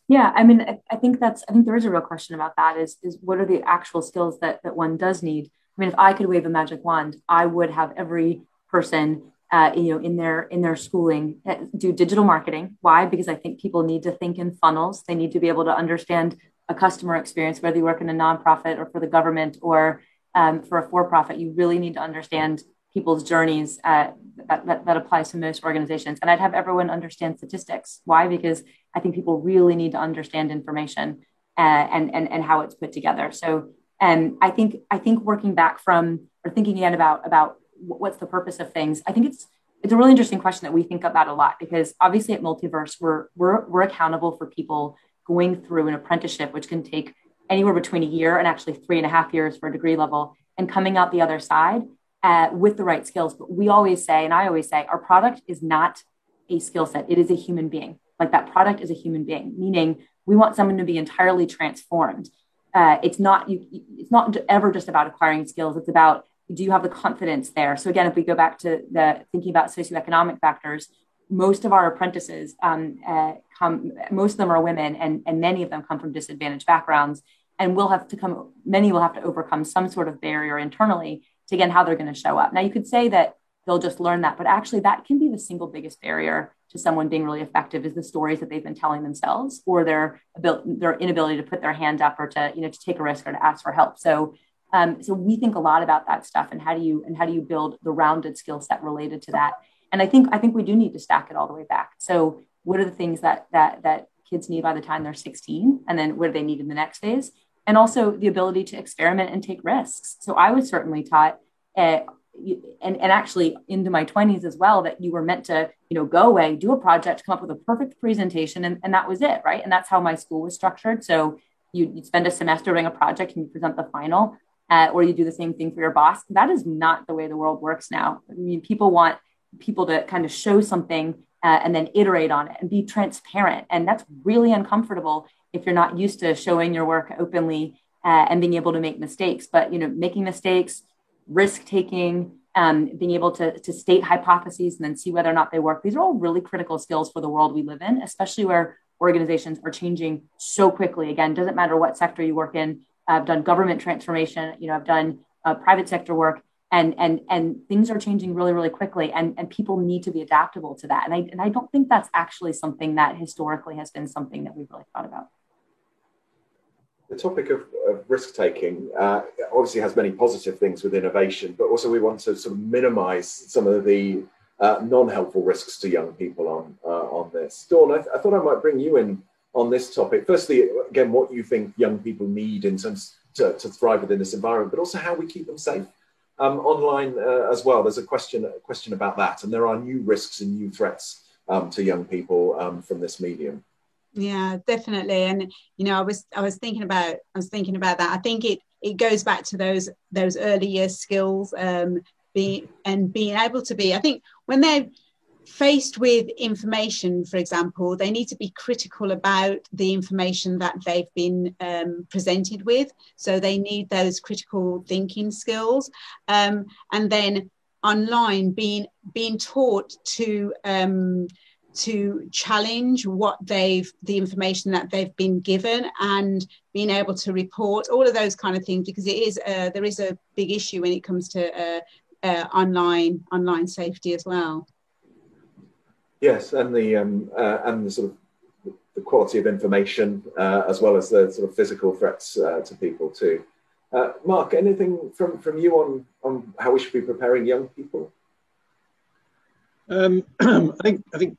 Yeah, I mean, I, I, think that's I think there is a real question about that. Is is what are the actual skills that that one does need? I mean, if I could wave a magic wand, I would have every person, uh, you know, in their in their schooling uh, do digital marketing. Why? Because I think people need to think in funnels. They need to be able to understand a customer experience, whether you work in a nonprofit or for the government or um, for a for-profit. You really need to understand people's journeys uh, that, that, that, applies to most organizations. And I'd have everyone understand statistics. Why? Because I think people really need to understand information uh, and, and, and how it's put together. So um, I think I think working back from or thinking again about about what's the purpose of things. I think it's it's a really interesting question that we think about a lot because obviously at Multiverse we're we're we're accountable for people going through an apprenticeship, which can take anywhere between a year and actually three and a half years for a degree level, and coming out the other side uh, with the right skills. But we always say, and I always say, our product is not a skill set, it is a human being. Like that product is a human being, meaning we want someone to be entirely transformed. Uh, it's not you, it's not ever just about acquiring skills. It's about do you have the confidence there? So again, if we go back to the thinking about socioeconomic factors, most of our apprentices um, uh, come, most of them are women, and, and many of them come from disadvantaged backgrounds, and will have to come. Many will have to overcome some sort of barrier internally to again how they're going to show up. Now you could say that they'll just learn that, but actually that can be the single biggest barrier to someone being really effective is the stories that they've been telling themselves or their their inability to put their hand up or to you know to take a risk or to ask for help. So um, so we think a lot about that stuff and how do you and how do you build the rounded skill set related to that. And I think I think we do need to stack it all the way back. So what are the things that that that kids need by the time they're 16 and then what do they need in the next phase and also the ability to experiment and take risks. So I was certainly taught, uh, and, and actually into my 20s as well, that you were meant to, you know, go away, do a project, come up with a perfect presentation, and, and that was it, right? And that's how my school was structured. So you, would spend a semester doing a project and you present the final, uh, or you do the same thing for your boss. That is not the way the world works now. I mean, people want people to kind of show something uh, and then iterate on it and be transparent. And that's really uncomfortable if you're not used to showing your work openly uh, and being able to make mistakes. But you know, making mistakes, risk taking, um, being able to, to state hypotheses and then see whether or not they work. These are all really critical skills for the world we live in, especially where organizations are changing so quickly. Again, doesn't matter what sector you work in. I've done government transformation. You know, I've done uh, private sector work, and and and things are changing really really quickly, and and people need to be adaptable to that. And I and I don't think that's actually something that historically has been something that we've really thought about the topic of, of risk taking uh, obviously has many positive things with innovation, but also we want to sort of minimize some of the uh, non-helpful risks to young people on uh, on this. Dawn, I, th- I, thought I might bring you in on this topic. Firstly, again, what you think young people need in terms to, to thrive within this environment, but also how we keep them safe um, online uh, as well. There's a question a question about that, and there are new risks and new threats um, to young people um, from this medium yeah definitely and you know i was i was thinking about i was thinking about that i think it it goes back to those those early year skills um being and being able to be i think when they're faced with information for example they need to be critical about the information that they've been um, presented with. So they need those critical thinking skills um, and then online being being taught to um, to challenge what they've the information that they've been given and being able to report all of those kind of things because it is uh, there is a big issue when it comes to uh, uh, online online safety as well yes and the um, uh, and the sort of the quality of information uh, as well as the sort of physical threats uh, to people too. Mark anything from from you on on how we should be preparing young people? Um, I think I think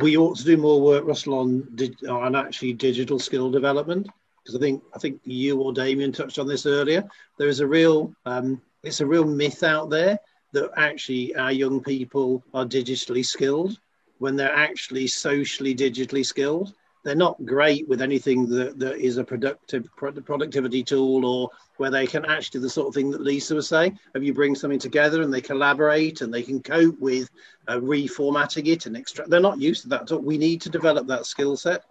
we ought to do more work, Russell, on on actually digital skill development because I think I think you or Damian touched on this earlier. There is a real um, it's a real myth out there that actually our young people are digitally skilled when they're actually socially digitally skilled they're not great with anything that, that is a productive productivity tool or where they can actually the sort of thing that Lisa was saying. If you bring something together and they collaborate and they can cope with uh, reformatting it and extract, they're not used to that. So we need to develop that skill set.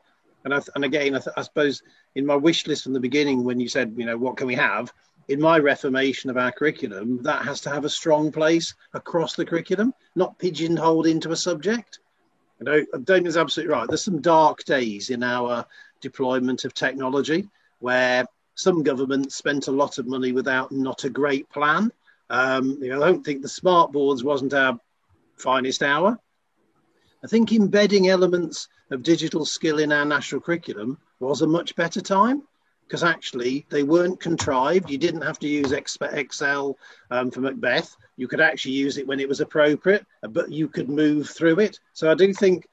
And I, and again, I, I suppose in my wish list from the beginning, when you said, you know, what can we have? in my reformation of our curriculum, that has to have a strong place across the curriculum, not pigeonholed into a subject. You know, Damian's absolutely right. There's some dark days in our deployment of technology where some governments spent a lot of money without not a great plan. Um, you know, I don't think the smart boards wasn't our finest hour. I think embedding elements of digital skill in our national curriculum was a much better time because actually they weren't contrived. You didn't have to use Excel um, for Macbeth. You could actually use it when it was appropriate, but you could move through it. So I do think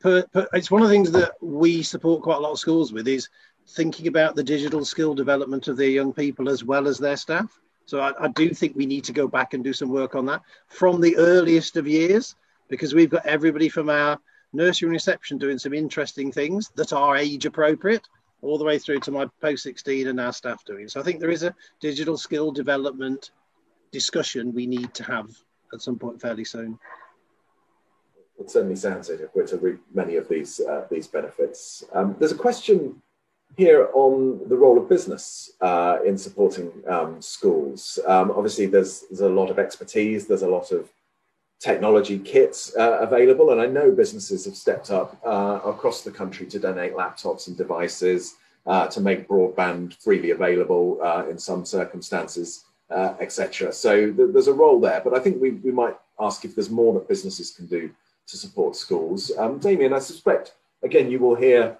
per, per, it's one of the things that we support quite a lot of schools with is thinking about the digital skill development of their young people as well as their staff. So I, I do think we need to go back and do some work on that from the earliest of years because we've got everybody from our nursery and reception doing some interesting things that are age appropriate all the way through to my post 16 and our staff doing. So I think there is a digital skill development discussion we need to have at some point fairly soon. It certainly sounds it we're to reap many of these uh, these benefits. Um, there's a question here on the role of business uh, in supporting um, schools. Um, obviously, there's there's a lot of expertise. There's a lot of technology kits uh, available. And I know businesses have stepped up uh, across the country to donate laptops and devices uh, to make broadband freely available uh, in some circumstances, uh, etc. So th- there's a role there. But I think we, we might ask if there's more that businesses can do to support schools. Um, Damian, I suspect, again, you will hear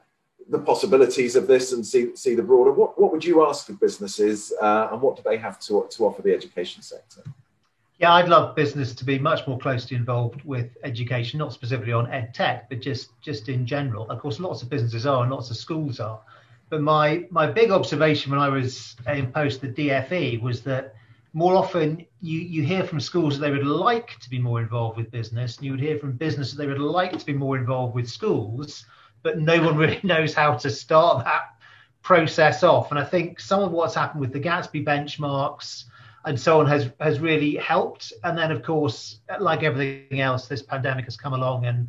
the possibilities of this and see, see the broader. What, what would you ask of businesses uh, and what do they have to, to offer the education sector? Yeah, I'd love business to be much more closely involved with education, not specifically on ed tech, but just just in general. Of course, lots of businesses are and lots of schools are. But my my big observation when I was in post the DFE was that more often you you hear from schools that they would like to be more involved with business, and you would hear from business that they would like to be more involved with schools, but no one really knows how to start that process off. And I think some of what's happened with the Gatsby benchmarks and so on has has really helped. And then, of course, like everything else, this pandemic has come along and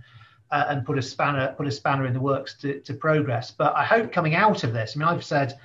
uh, and put a spanner put a spanner in the works to, to progress. But I hope coming out of this, I mean, I've said,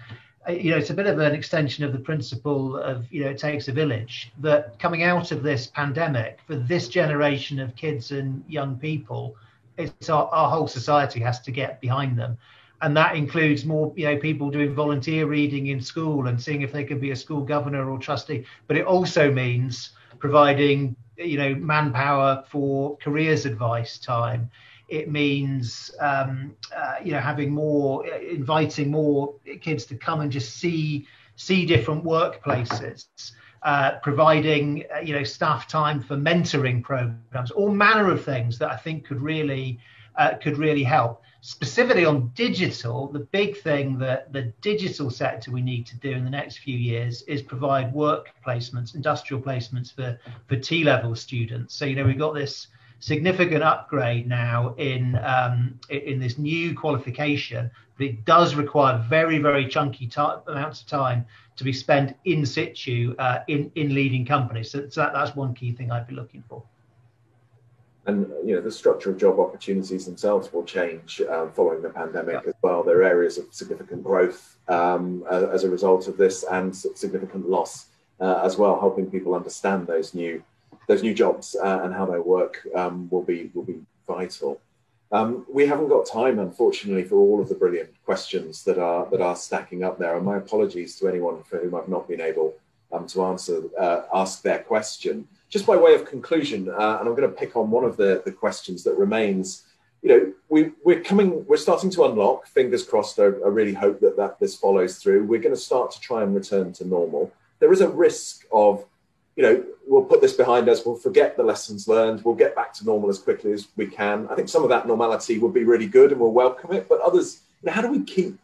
uh, you know, it's a bit of an extension of the principle of you know it takes a village. That coming out of this pandemic for this generation of kids and young people, it's our, our whole society has to get behind them and that includes more you know people doing volunteer reading in school and seeing if they can be a school governor or trustee. But it also means providing you know manpower for careers advice time. It means um, uh, you know having more inviting more kids to come and just see see different workplaces uh, providing uh, you know staff time for mentoring programs all manner of things that i think could really uh, could really help specifically on digital, the big thing that the digital sector we need to do in the next few years is provide work placements, industrial placements for, for T level students. So, you know, we've got this significant upgrade now in um, in this new qualification, but it does require very, very chunky t- amounts of time to be spent in situ uh, in, in leading companies. So, so that, that's one key thing I'd be looking for and you know the structure of job opportunities themselves will change um, following the pandemic yeah. as well. There are areas of significant growth um, as a result of this, and significant loss uh, as well. Helping people understand those new those new jobs uh, and how they work um, will be will be vital. Um, we haven't got time, unfortunately, for all of the brilliant questions that are that are stacking up there. And my apologies to anyone for whom I've not been able um, to answer uh, ask their question just by way of conclusion, uh, and I'm going to pick on one of the, the questions that remains. You know, we, we're coming, we're starting to unlock. Fingers crossed. I, I really hope that, that this follows through. We're going to start to try and return to normal. There is a risk of, you know, we'll put this behind us. We'll forget the lessons learned. We'll get back to normal as quickly as we can. I think some of that normality would be really good, and we'll welcome it. But others, you know, how do we keep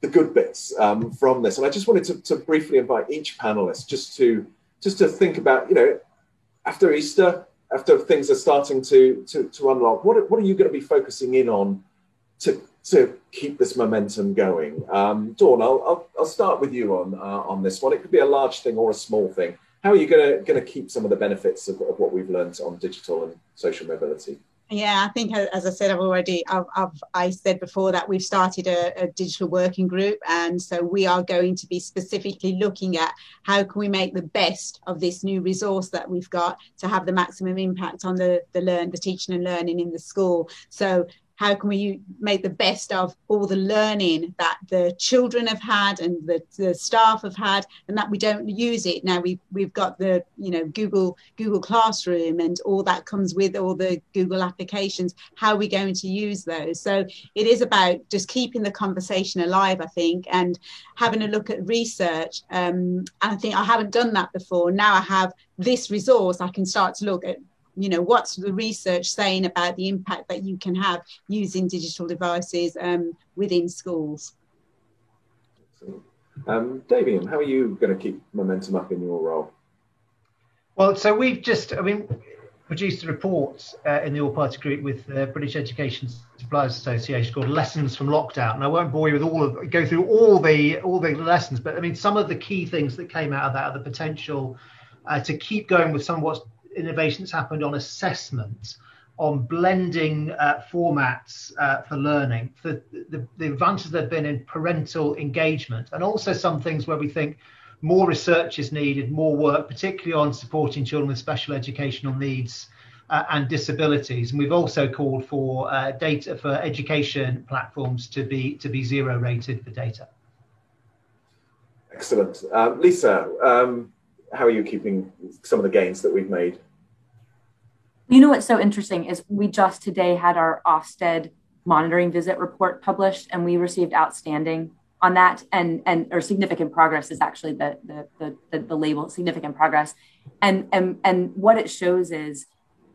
the good bits um, from this? And I just wanted to, to briefly invite each panelist just to just to think about, you know, after Easter, after things are starting to, to, to unlock, what, what are you going to be focusing in on to, to keep this momentum going? Um, Dawn, I'll, I'll, I'll, start with you on, uh, on this one. It could be a large thing or a small thing. How are you going to, going to keep some of the benefits of, of what we've learned on digital and social mobility? Yeah, I think as I said, I've already, I've, I've i said before that we've started a, a, digital working group, and so we are going to be specifically looking at how can we make the best of this new resource that we've got to have the maximum impact on the the learn, the teaching and learning in the school. So how can we make the best of all the learning that the children have had and the, the staff have had and that we don't use it? Now we've, we've got the you know google google classroom and all that comes with all the google applications. How are we going to use those? So it is about just keeping the conversation alive i think and having a look at research. Um, and i think i haven't done that before. Now i have this resource i can start to look at you know what's the research saying about the impact that you can have using digital devices um, within schools um, Damian, how are you going to keep momentum up in your role? Well, so we've just, I mean, produced a report uh, in the All Party Group with the British Education Suppliers Association called "Lessons from Lockdown." And I won't bore you with all of go through all the all the lessons, but I mean, some of the key things that came out of that are the potential uh, to keep going with some of what's innovations happened on assessment, on blending uh, formats uh, for learning, the, the, the advances that have been in parental engagement, and also some things where we think more research is needed, more work, particularly on supporting children with special educational needs uh, and disabilities. And we've also called for uh, data for education platforms to be to be zero rated for data. Excellent, um, Lisa. Um, how are you keeping some of the gains that we've made? You know what's so interesting is we just today had our Ofsted monitoring visit report published, and we received outstanding on that, and and or significant progress is actually the the the, the, the label significant progress, and and and what it shows is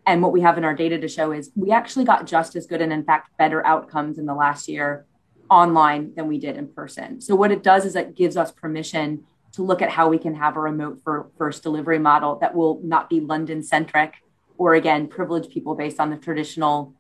and what we have in our data to show is we actually got just as good and in fact better outcomes in the last year online than we did in person. So what it does is it gives us permission to look at how we can have a remote first delivery model that will not be london centric or again privilege people based on the traditional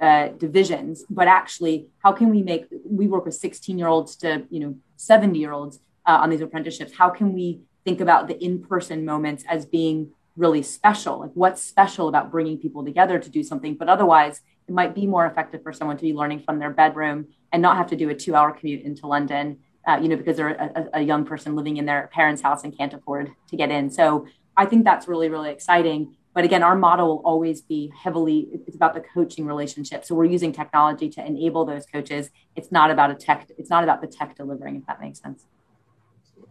uh, divisions but actually how can we make we work with 16 year olds to you know 70 year olds uh, on these apprenticeships how can we think about the in-person moments as being really special. Like, what's special about bringing people together to do something? But otherwise, it might be more effective for someone to be learning from their bedroom and not have to do a two hour commute into London, uh, you know, because they're a, a, young person living in their parents' house and can't afford to get in. So I think that's really, really exciting. But again, our model will always be heavily, it's about the coaching relationship. So we're using technology to enable those coaches. It's not about a tech, it's not about the tech delivering, if that makes sense.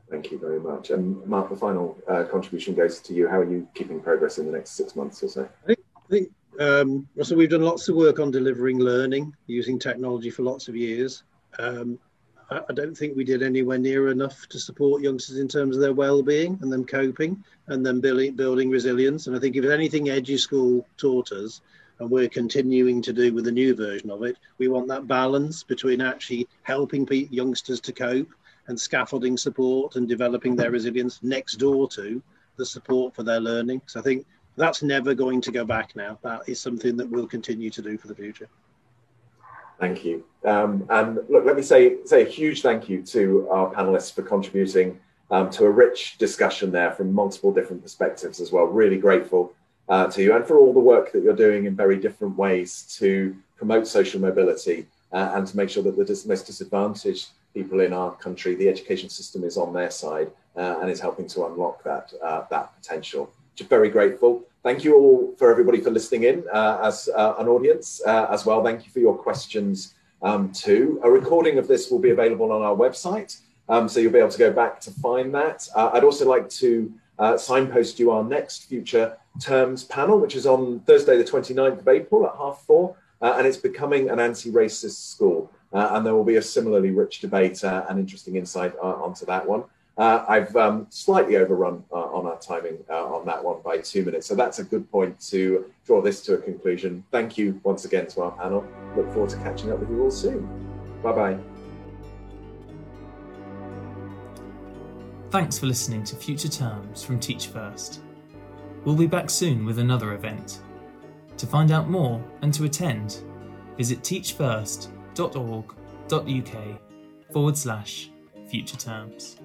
Thank you very much. And Mark, the final uh, contribution goes to you. How are you keeping progress in the next six months or so? I think, I think um, Russell, we've done lots of work on delivering learning using technology for lots of years. Um, I, don't think we did anywhere near enough to support youngsters in terms of their well-being and them coping and then building, building resilience. And I think if anything EduSchool taught us, and we're continuing to do with the new version of it, we want that balance between actually helping youngsters to cope and scaffolding support and developing their resilience next door to the support for their learning. So I think that's never going to go back now. That is something that we'll continue to do for the future. Thank you. Um, and look, let me say, say a huge thank you to our panelists for contributing um, to a rich discussion there from multiple different perspectives as well. Really grateful uh, to you and for all the work that you're doing in very different ways to promote social mobility uh, and to make sure that the most disadvantaged people in our country, the education system is on their side uh, and is helping to unlock that, uh, that potential. Just very grateful. Thank you all for everybody for listening in uh, as uh, an audience uh, as well. Thank you for your questions um, too. A recording of this will be available on our website, um, so you'll be able to go back to find that. Uh, I'd also like to uh, signpost you our next future terms panel, which is on Thursday, the 29th of April at half four, and it's becoming an anti-racist school. and there will be a similarly rich debate and interesting insight onto that one. Uh, I've um, slightly overrun uh, on our timing uh, on that one by two minutes. So that's a good point to draw this to a conclusion. Thank you once again to our panel. Look forward to catching up with you all soon. Bye bye. Thanks for listening to Future Terms from Teach First. We'll be back soon with another event. To find out more and to attend, visit teachfirst.org.uk forward slash future terms.